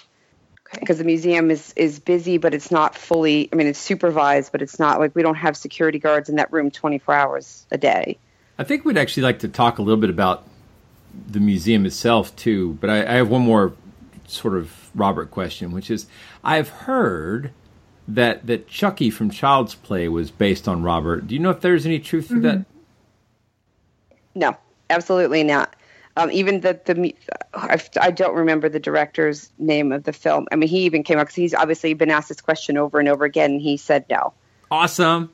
Because the museum is, is busy, but it's not fully, I mean, it's supervised, but it's not like we don't have security guards in that room 24 hours a day. I think we'd actually like to talk a little bit about the museum itself, too. But I, I have one more sort of Robert question, which is I've heard that that Chucky from Child's Play was based on Robert. Do you know if there's any truth to mm-hmm. that? No, absolutely not. Um, even the the I, I, don't remember the director's name of the film. I mean, he even came up because he's obviously been asked this question over and over again. And he said no. Awesome.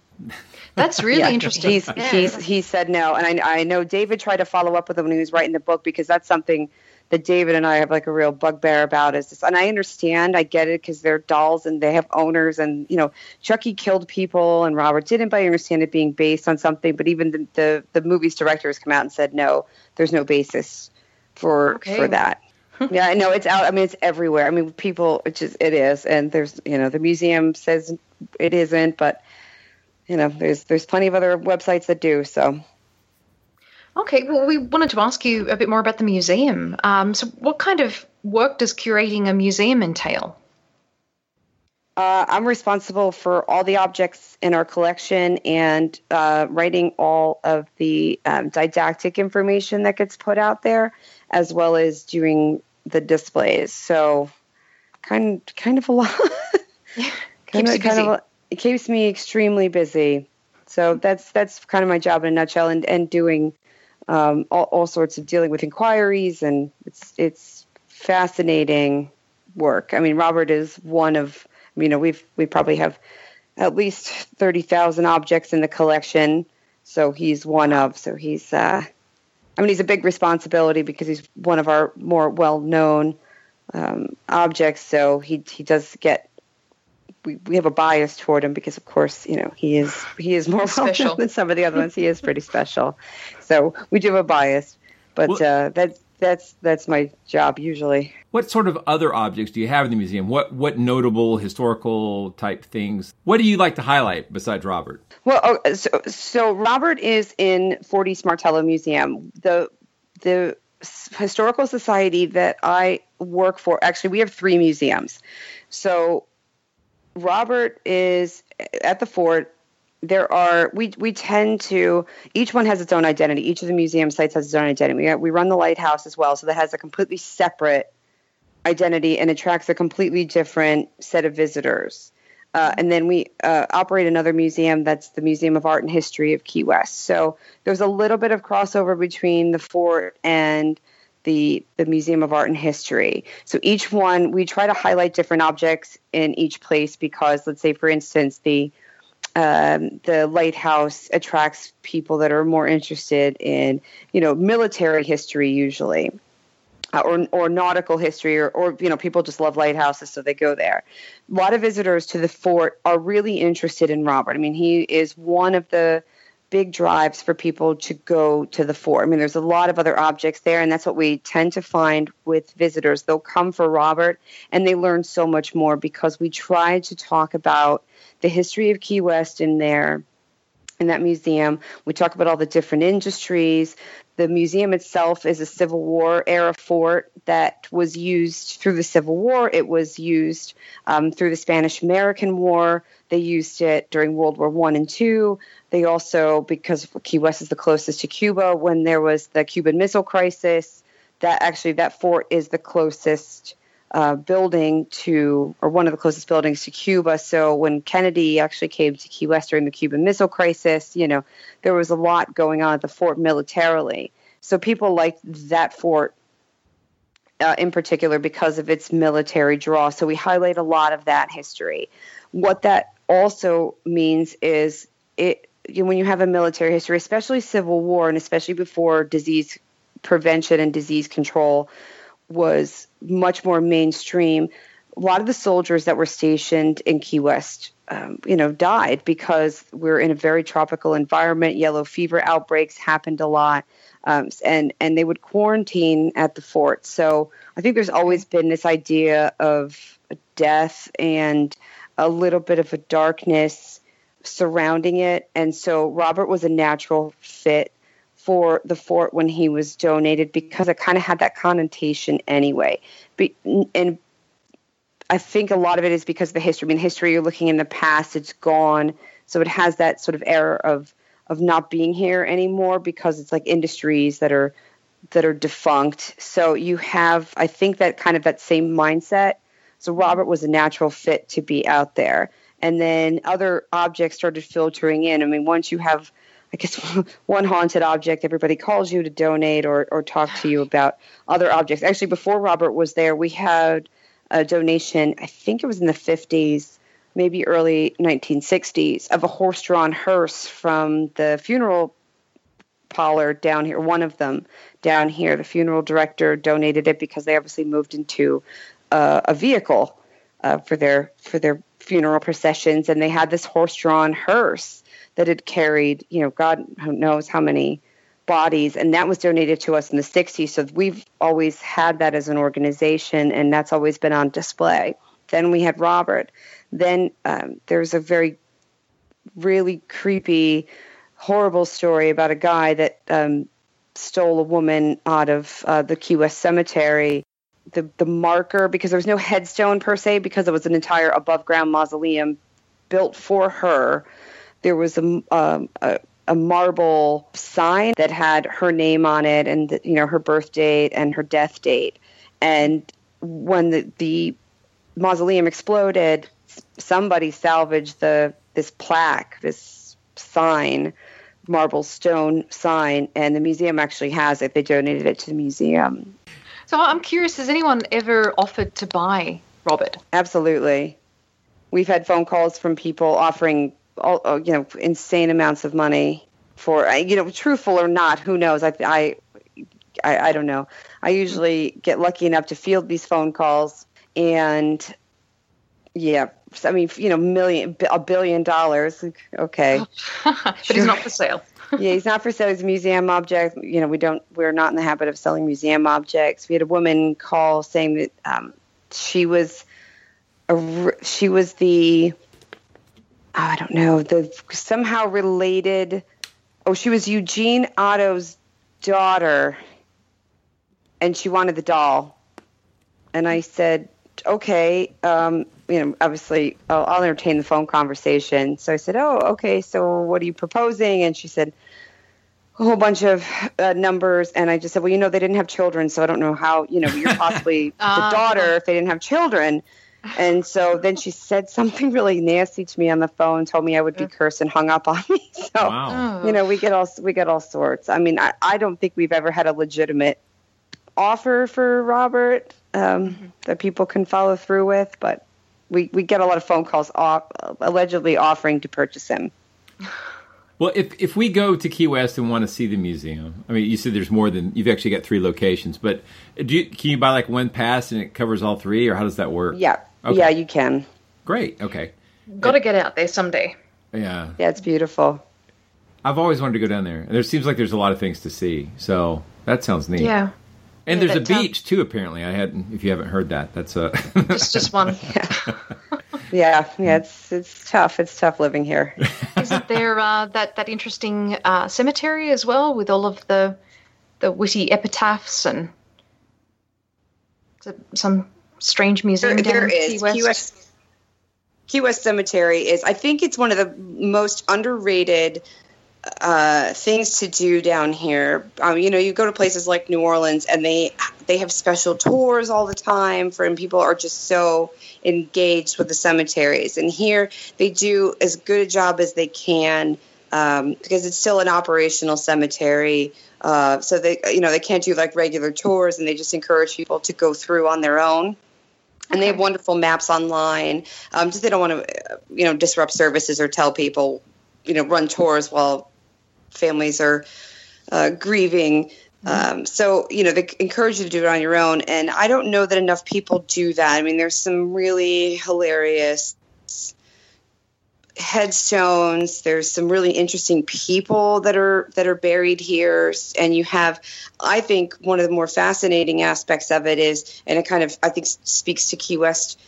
That's really yeah, interesting. He's yeah. he's he said no, and I I know David tried to follow up with him when he was writing the book because that's something that David and I have like a real bugbear about is this, and I understand, I get it because they're dolls and they have owners, and you know, Chucky killed people and Robert didn't, but I understand it being based on something. But even the the, the movie's directors come out and said no, there's no basis for okay. for that. yeah, I know it's out. I mean, it's everywhere. I mean, people, it just it is, and there's you know, the museum says it isn't, but you know, there's there's plenty of other websites that do. So Okay, well, we wanted to ask you a bit more about the museum. Um, so, what kind of work does curating a museum entail? Uh, I'm responsible for all the objects in our collection and uh, writing all of the um, didactic information that gets put out there, as well as doing the displays. So, kind kind of a lot. keeps of, kind of, it keeps me extremely busy. So that's that's kind of my job in a nutshell, and and doing um, all, all sorts of dealing with inquiries, and it's it's fascinating work. I mean, Robert is one of you know we've we probably have at least thirty thousand objects in the collection, so he's one of. So he's uh, I mean he's a big responsibility because he's one of our more well known um, objects. So he he does get we, we have a bias toward him because of course you know he is he is more special. than some of the other ones. He is pretty special. So we do have a bias but well, uh, that's that's that's my job usually. What sort of other objects do you have in the museum? What what notable historical type things? What do you like to highlight besides robert? Well oh, so, so robert is in Fort East Martello museum. The the historical society that i work for actually we have three museums. So Robert is at the fort. There are we we tend to each one has its own identity. Each of the museum sites has its own identity. We, we run the lighthouse as well, so that has a completely separate identity and attracts a completely different set of visitors. Uh, and then we uh, operate another museum that's the Museum of Art and History of Key West. So there's a little bit of crossover between the fort and the, the Museum of Art and History. So each one, we try to highlight different objects in each place because, let's say, for instance, the um, the lighthouse attracts people that are more interested in, you know, military history usually, uh, or or nautical history, or or you know, people just love lighthouses, so they go there. A lot of visitors to the fort are really interested in Robert. I mean, he is one of the big drives for people to go to the fort. I mean, there's a lot of other objects there, and that's what we tend to find with visitors. They'll come for Robert, and they learn so much more because we try to talk about the history of Key West in there. In that museum, we talk about all the different industries. The museum itself is a Civil War era fort that was used through the Civil War. It was used um, through the Spanish American War. They used it during World War One and Two. They also, because Key West is the closest to Cuba, when there was the Cuban Missile Crisis, that actually that fort is the closest uh, building to, or one of the closest buildings to Cuba. So when Kennedy actually came to Key West during the Cuban Missile Crisis, you know, there was a lot going on at the fort militarily. So people liked that fort uh, in particular because of its military draw. So we highlight a lot of that history. What that also means is it you know, when you have a military history, especially Civil War, and especially before disease prevention and disease control was much more mainstream. A lot of the soldiers that were stationed in Key West, um, you know, died because we're in a very tropical environment. Yellow fever outbreaks happened a lot, um, and and they would quarantine at the fort. So I think there's always been this idea of death and a little bit of a darkness surrounding it. And so Robert was a natural fit for the fort when he was donated because it kind of had that connotation anyway. Be, and I think a lot of it is because of the history. I mean, history, you're looking in the past, it's gone. So it has that sort of error of of not being here anymore because it's like industries that are that are defunct. So you have, I think that kind of that same mindset. So Robert was a natural fit to be out there. And then other objects started filtering in. I mean, once you have I guess one haunted object everybody calls you to donate or, or talk to you about other objects. Actually, before Robert was there, we had a donation, I think it was in the 50s, maybe early 1960s, of a horse drawn hearse from the funeral parlor down here, one of them down here. The funeral director donated it because they obviously moved into uh, a vehicle uh, for their for their funeral processions, and they had this horse drawn hearse that had carried, you know, God knows how many bodies, and that was donated to us in the 60s. So we've always had that as an organization, and that's always been on display. Then we had Robert. Then um, there's a very, really creepy, horrible story about a guy that um, stole a woman out of uh, the Key West Cemetery. The, the marker, because there was no headstone per se, because it was an entire above ground mausoleum built for her there was a, um, a, a marble sign that had her name on it and you know her birth date and her death date. And when the, the mausoleum exploded, somebody salvaged the this plaque, this sign, marble stone sign, and the museum actually has it. They donated it to the museum. So I'm curious, has anyone ever offered to buy Robert? Absolutely. We've had phone calls from people offering all, uh, you know insane amounts of money for you know truthful or not who knows? I, I I i don't know. I usually get lucky enough to field these phone calls and yeah i mean you know million a billion dollars okay. But sure. he's not for sale. Yeah he's not for sale. He's a museum object. You know we don't we're not in the habit of selling museum objects. We had a woman call saying that um, she was a, she was the I don't know, the somehow related. Oh, she was Eugene Otto's daughter, and she wanted the doll. And I said, okay, um, you know, obviously I'll, I'll, entertain the phone conversation. So I said, oh, okay, so what are you proposing? And she said, a whole bunch of uh, numbers. And I just said, well, you know, they didn't have children, so I don't know how, you know, you're possibly the daughter if they didn't have children and so then she said something really nasty to me on the phone, told me I would be cursed, and hung up on me. So wow. you know, we get all we get all sorts. I mean, I, I don't think we've ever had a legitimate offer for Robert um, mm-hmm. that people can follow through with, but we we get a lot of phone calls off, allegedly offering to purchase him. Well, if if we go to Key West and want to see the museum, I mean, you said there's more than you've actually got three locations, but do you, can you buy like one pass and it covers all three, or how does that work? Yeah, Okay. Yeah, you can. Great. Okay. Got to get out there someday. Yeah. Yeah, it's beautiful. I've always wanted to go down there. And there seems like there's a lot of things to see. So that sounds neat. Yeah. And yeah, there's a beach too. Apparently, I hadn't. If you haven't heard that, that's a. just just one. yeah. yeah, yeah. It's it's tough. It's tough living here. Isn't there uh, that that interesting uh, cemetery as well with all of the the witty epitaphs and some strange museum there, there is. Key West? Key West. Key West Cemetery is. I think it's one of the most underrated uh, things to do down here. Um, you know, you go to places like New Orleans, and they they have special tours all the time for, and people are just so engaged with the cemeteries. And here, they do as good a job as they can um, because it's still an operational cemetery. Uh, so they, you know, they can't do like regular tours, and they just encourage people to go through on their own. And they have wonderful maps online. Um, just they don't want to, you know, disrupt services or tell people, you know, run tours while families are uh, grieving. Um, so, you know, they encourage you to do it on your own. And I don't know that enough people do that. I mean, there's some really hilarious headstones. There's some really interesting people that are that are buried here. And you have i think one of the more fascinating aspects of it is and it kind of i think speaks to key west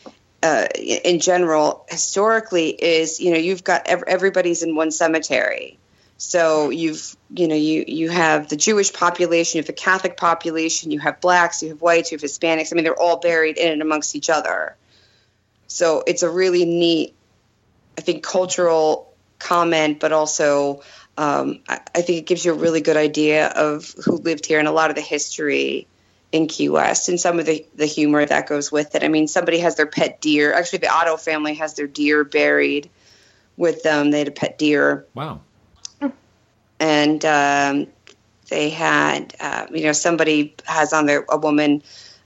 uh, in general historically is you know you've got everybody's in one cemetery. So you've you know you you have the jewish population you have the catholic population you have blacks you have whites you have hispanics. I mean they're all buried in and amongst each other. So it's a really neat I think, cultural comment, but also um, I, I, think it gives you a really good idea of who lived here and a lot of the history in Key West and some of the, the humor that goes with it. I mean, somebody has their pet deer. Actually, the Otto family has their deer buried with them. They had a pet deer. Wow. And um, they had, uh, you know, somebody has on there, a woman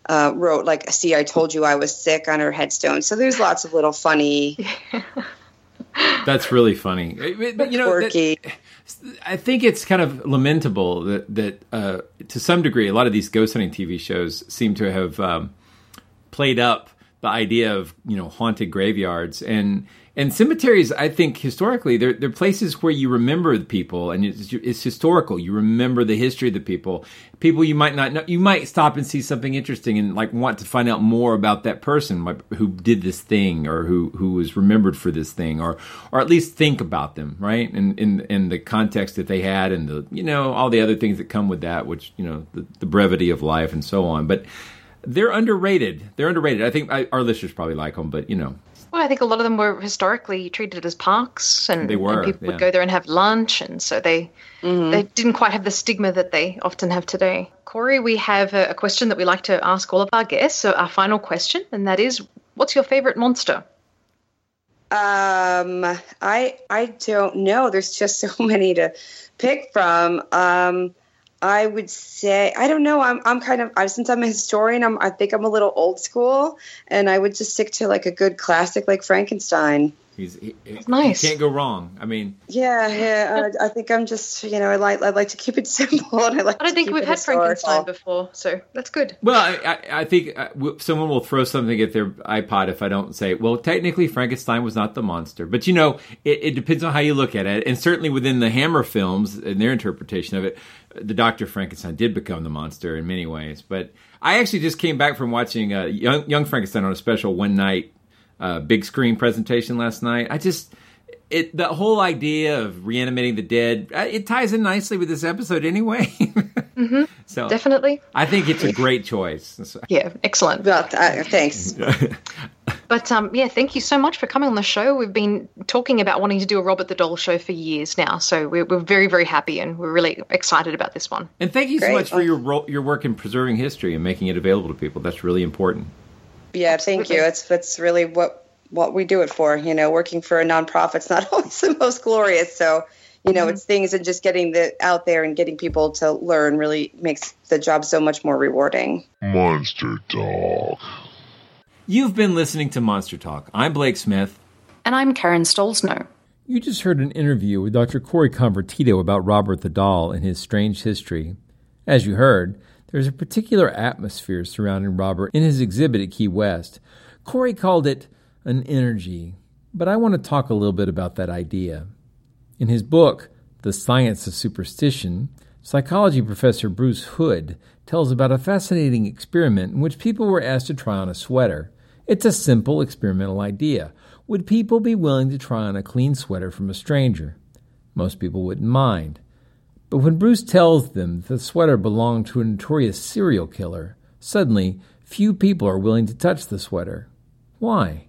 uh, wrote, like, see, I told you I was sick on her headstone. So there's lots of little funny. That's really funny. But, you know, that, I think it's kind of lamentable that that uh, to some degree, a lot of these ghost hunting TV shows seem to have um, played up the idea of you know haunted graveyards and and cemeteries, I think historically, they're, they're places where you remember the people and it's, it's, historical. You remember the history of the people. People you might not know. You might stop and see something interesting and like want to find out more about that person who did this thing or who, who was remembered for this thing or, or at least think about them, right? And in, in the context that they had and the, you know, all the other things that come with that, which, you know, the, the brevity of life and so on. But they're underrated. They're underrated. I think I, our listeners probably like them, but you know, well, I think a lot of them were historically treated as parks, and, they were, and people yeah. would go there and have lunch, and so they mm-hmm. they didn't quite have the stigma that they often have today. Cori, we have a, a question that we like to ask all of our guests. So our final question, and that is, what's your favorite monster? Um, I I don't know. There's just so many to pick from. Um, I would say I don't know. I'm I'm kind of I, since I'm a historian. I'm I think I'm a little old school, and I would just stick to like a good classic like Frankenstein. He's he, nice. He can't go wrong. I mean, yeah, yeah. I, I, think I'm just you know I like I like to keep it simple, and I like. I don't think we've had historical. Frankenstein before, so that's good. Well, I, I think uh, someone will throw something at their iPod if I don't say, well, technically Frankenstein was not the monster, but you know, it, it depends on how you look at it, and certainly within the Hammer films and their interpretation of it, the Doctor Frankenstein did become the monster in many ways. But I actually just came back from watching uh, Young, Young Frankenstein on a special one night uh, big screen presentation last night. I just it the whole idea of reanimating the dead uh, it ties in nicely with this episode anyway. mm-hmm. So definitely, I think it's a great choice. Yeah, excellent. Well, uh, thanks. but um, yeah, thank you so much for coming on the show. We've been talking about wanting to do a Robert the Doll show for years now, so we're, we're very very happy and we're really excited about this one. And thank you great. so much for your ro- your work in preserving history and making it available to people. That's really important. Yeah, Absolutely. thank you. It's that's really what what we do it for. You know, working for a nonprofit's not always the most glorious. So, you know, mm-hmm. it's things and just getting the out there and getting people to learn really makes the job so much more rewarding. Monster Talk. You've been listening to Monster Talk. I'm Blake Smith. And I'm Karen Stollznow. You just heard an interview with Dr. Cori Convertito about Robert the Doll and his strange history. As you heard, there's a particular atmosphere surrounding Robert in his exhibit at Key West. Cori called it an energy, but I want to talk a little bit about that idea. In his book, The Science of Superstition, psychology professor Bruce Hood tells about a fascinating experiment in which people were asked to try on a sweater. It's a simple experimental idea. Would people be willing to try on a clean sweater from a stranger? Most people wouldn't mind. But when Bruce tells them the sweater belonged to a notorious serial killer, suddenly few people are willing to touch the sweater. Why?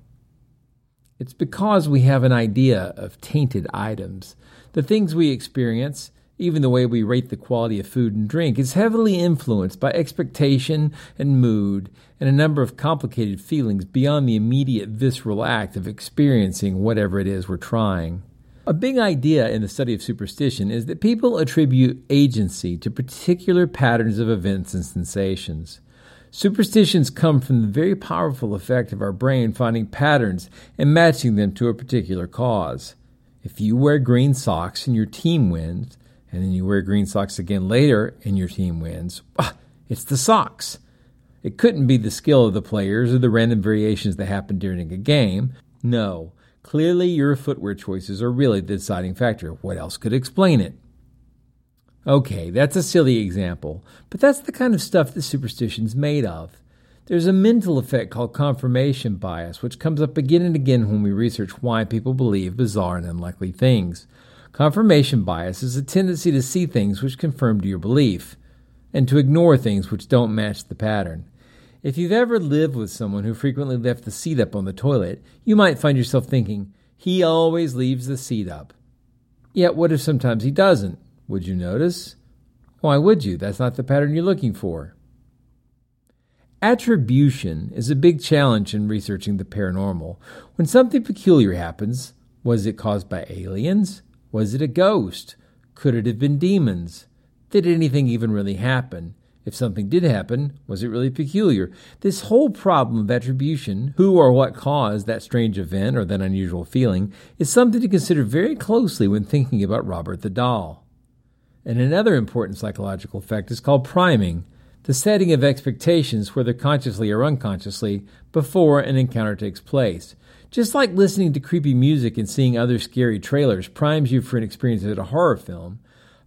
It's because we have an idea of tainted items. The things we experience, even the way we rate the quality of food and drink, is heavily influenced by expectation and mood and a number of complicated feelings beyond the immediate visceral act of experiencing whatever it is we're trying. A big idea in the study of superstition is that people attribute agency to particular patterns of events and sensations. Superstitions come from the very powerful effect of our brain finding patterns and matching them to a particular cause. If you wear green socks and your team wins, and then you wear green socks again later and your team wins, ah, it's the socks. It couldn't be the skill of the players or the random variations that happen during a game. No, clearly your footwear choices are really the deciding factor. What else could explain it? Okay, that's a silly example, but that's the kind of stuff that superstition's made of. There's a mental effect called confirmation bias, which comes up again and again when we research why people believe bizarre and unlikely things. Confirmation bias is a tendency to see things which confirm to your belief, and to ignore things which don't match the pattern. If you've ever lived with someone who frequently left the seat up on the toilet, you might find yourself thinking, he always leaves the seat up. Yet, what if sometimes he doesn't? Would you notice? Why would you? That's not the pattern you're looking for. Attribution is a big challenge in researching the paranormal. When something peculiar happens, was it caused by aliens? Was it a ghost? Could it have been demons? Did anything even really happen? If something did happen, was it really peculiar? This whole problem of attribution, who or what caused that strange event or that unusual feeling, is something to consider very closely when thinking about Robert the Doll. And another important psychological effect is called priming, the setting of expectations, whether consciously or unconsciously, before an encounter takes place. Just like listening to creepy music and seeing other scary trailers primes you for an experience at a horror film,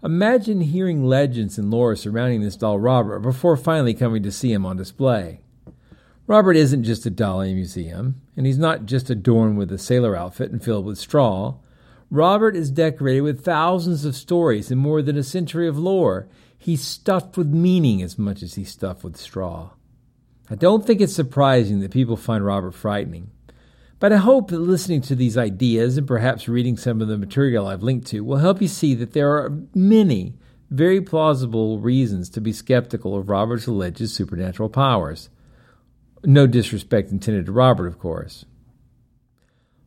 Imagine hearing legends and lore surrounding this doll Robert before finally coming to see him on display. Robert isn't just a doll in a museum, and he's not just adorned with a sailor outfit and filled with straw. Robert is decorated with thousands of stories and more than a century of lore. He's stuffed with meaning as much as he's stuffed with straw. I don't think it's surprising that people find Robert frightening. But I hope that listening to these ideas and perhaps reading some of the material I've linked to will help you see that there are many very plausible reasons to be skeptical of Robert's alleged supernatural powers. No disrespect intended to Robert, of course.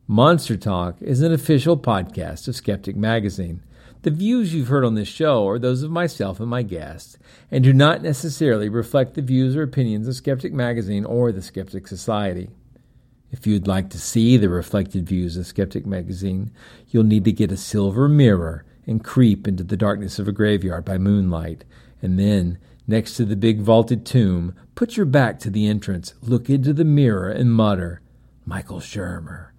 Monster Talk is an official podcast of Skeptic Magazine. The views you've heard on this show are those of myself and my guests, and do not necessarily reflect the views or opinions of Skeptic Magazine or the Skeptic Society. If you'd like to see the reflected views of Skeptic Magazine, you'll need to get a silver mirror and creep into the darkness of a graveyard by moonlight. And then, next to the big vaulted tomb, put your back to the entrance, look into the mirror, and mutter, Michael Shermer,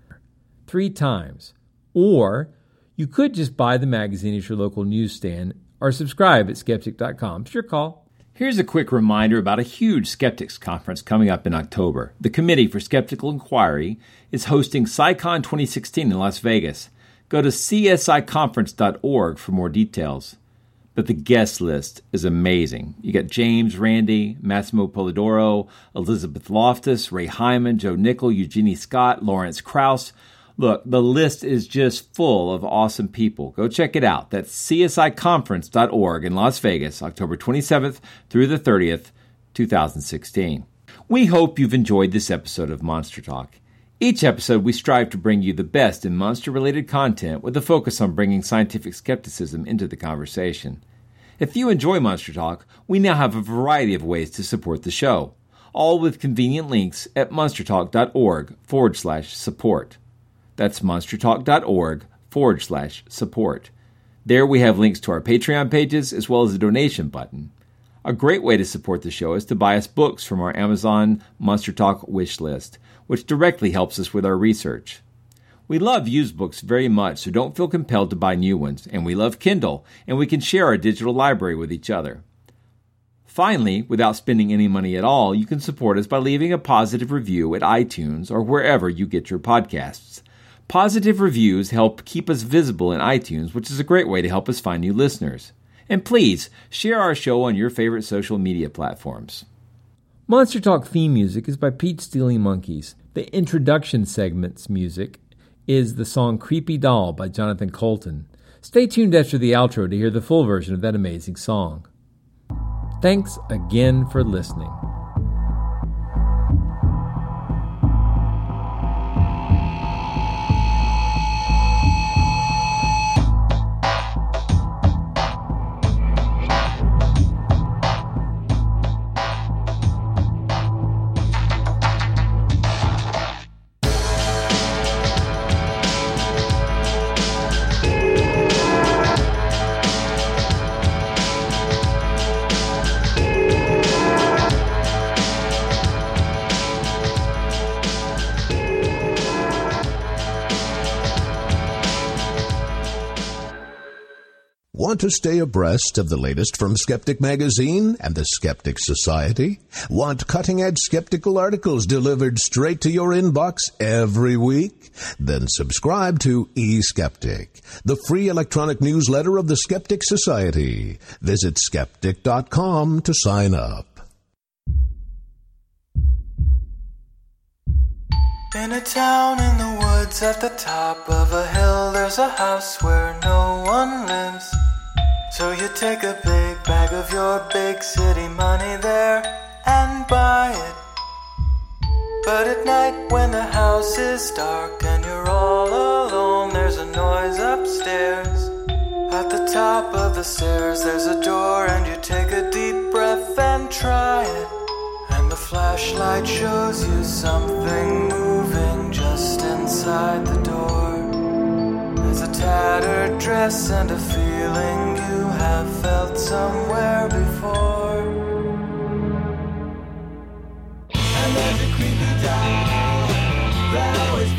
three times. Or you could just buy the magazine at your local newsstand or subscribe at skeptic.com. It's your call. Here's a quick reminder about a huge skeptics conference coming up in October. The Committee for Skeptical Inquiry is hosting CSICon 2016 in Las Vegas. Go to csiconference.org for more details. But the guest list is amazing. You got James Randi, Massimo Polidoro, Elizabeth Loftus, Ray Hyman, Joe Nickell, Eugenie Scott, Lawrence Krauss, Look, the list is just full of awesome people. Go check it out. That's csiconference.org in Las Vegas, October 27th through the 30th, 2016. We hope you've enjoyed this episode of Monster Talk. Each episode, we strive to bring you the best in monster related content with a focus on bringing scientific skepticism into the conversation. If you enjoy Monster Talk, we now have a variety of ways to support the show, all with convenient links at monstertalk.org forward slash support. That's monstertalk.org forward slash support. There we have links to our Patreon pages as well as a donation button. A great way to support the show is to buy us books from our Amazon Monster Talk wish list, which directly helps us with our research. We love used books very much, so don't feel compelled to buy new ones, and we love Kindle, and we can share our digital library with each other. Finally, without spending any money at all, you can support us by leaving a positive review at iTunes or wherever you get your podcasts. Positive reviews help keep us visible in iTunes, which is a great way to help us find new listeners. And please share our show on your favorite social media platforms. Monster Talk theme music is by Pete Stealing Monkeys. The introduction segment's music is the song Creepy Doll by Jonathan Coulton. Stay tuned after the outro to hear the full version of that amazing song. Thanks again for listening. To stay abreast of the latest from Skeptic Magazine and the Skeptic Society? Want cutting edge skeptical articles delivered straight to your inbox every week? Then subscribe to eSkeptic, the free electronic newsletter of the Skeptic Society. Visit skeptic.com to sign up. In a town in the woods at the top of a hill, there's a house where no one lives. So you take a big bag of your big city money there and buy it. But at night when the house is dark and you're all alone, there's a noise upstairs. At the top of the stairs, there's a door, and you take a deep breath and try it. And the flashlight shows you something moving just inside the door. There's a tattered dress and a feeling have felt somewhere before. And there's a creepy that always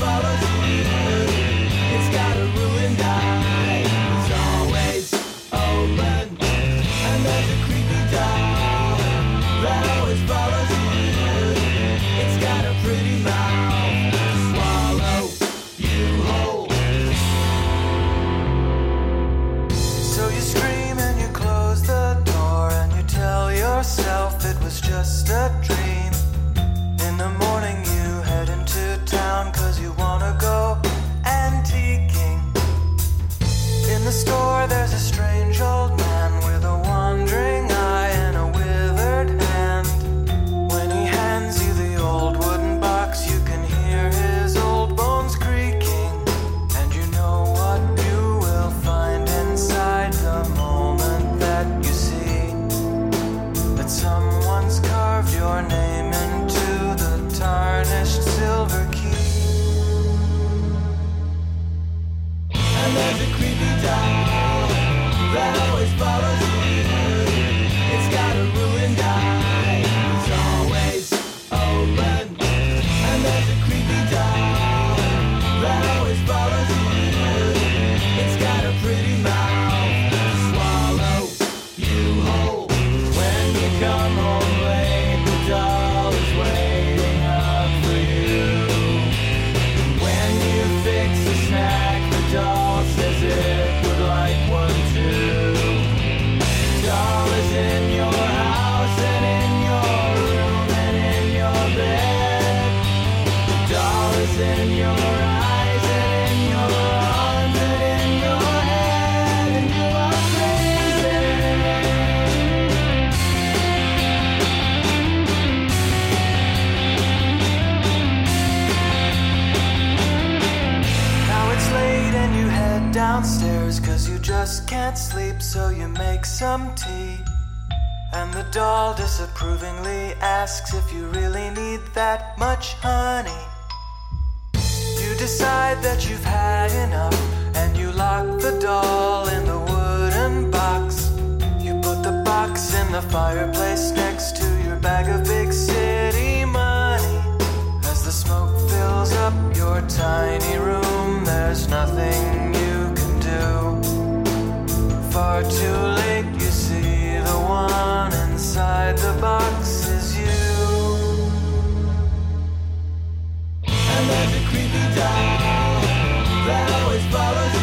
the doll disapprovingly asks if you really need that much honey. You decide that you've had enough and you lock the doll in the wooden box. You put the box in the fireplace next to your bag of big city money. As the smoke fills up your tiny room, there's nothing you can do. Far too late, inside the box is you. And there's a creepy doll that always follows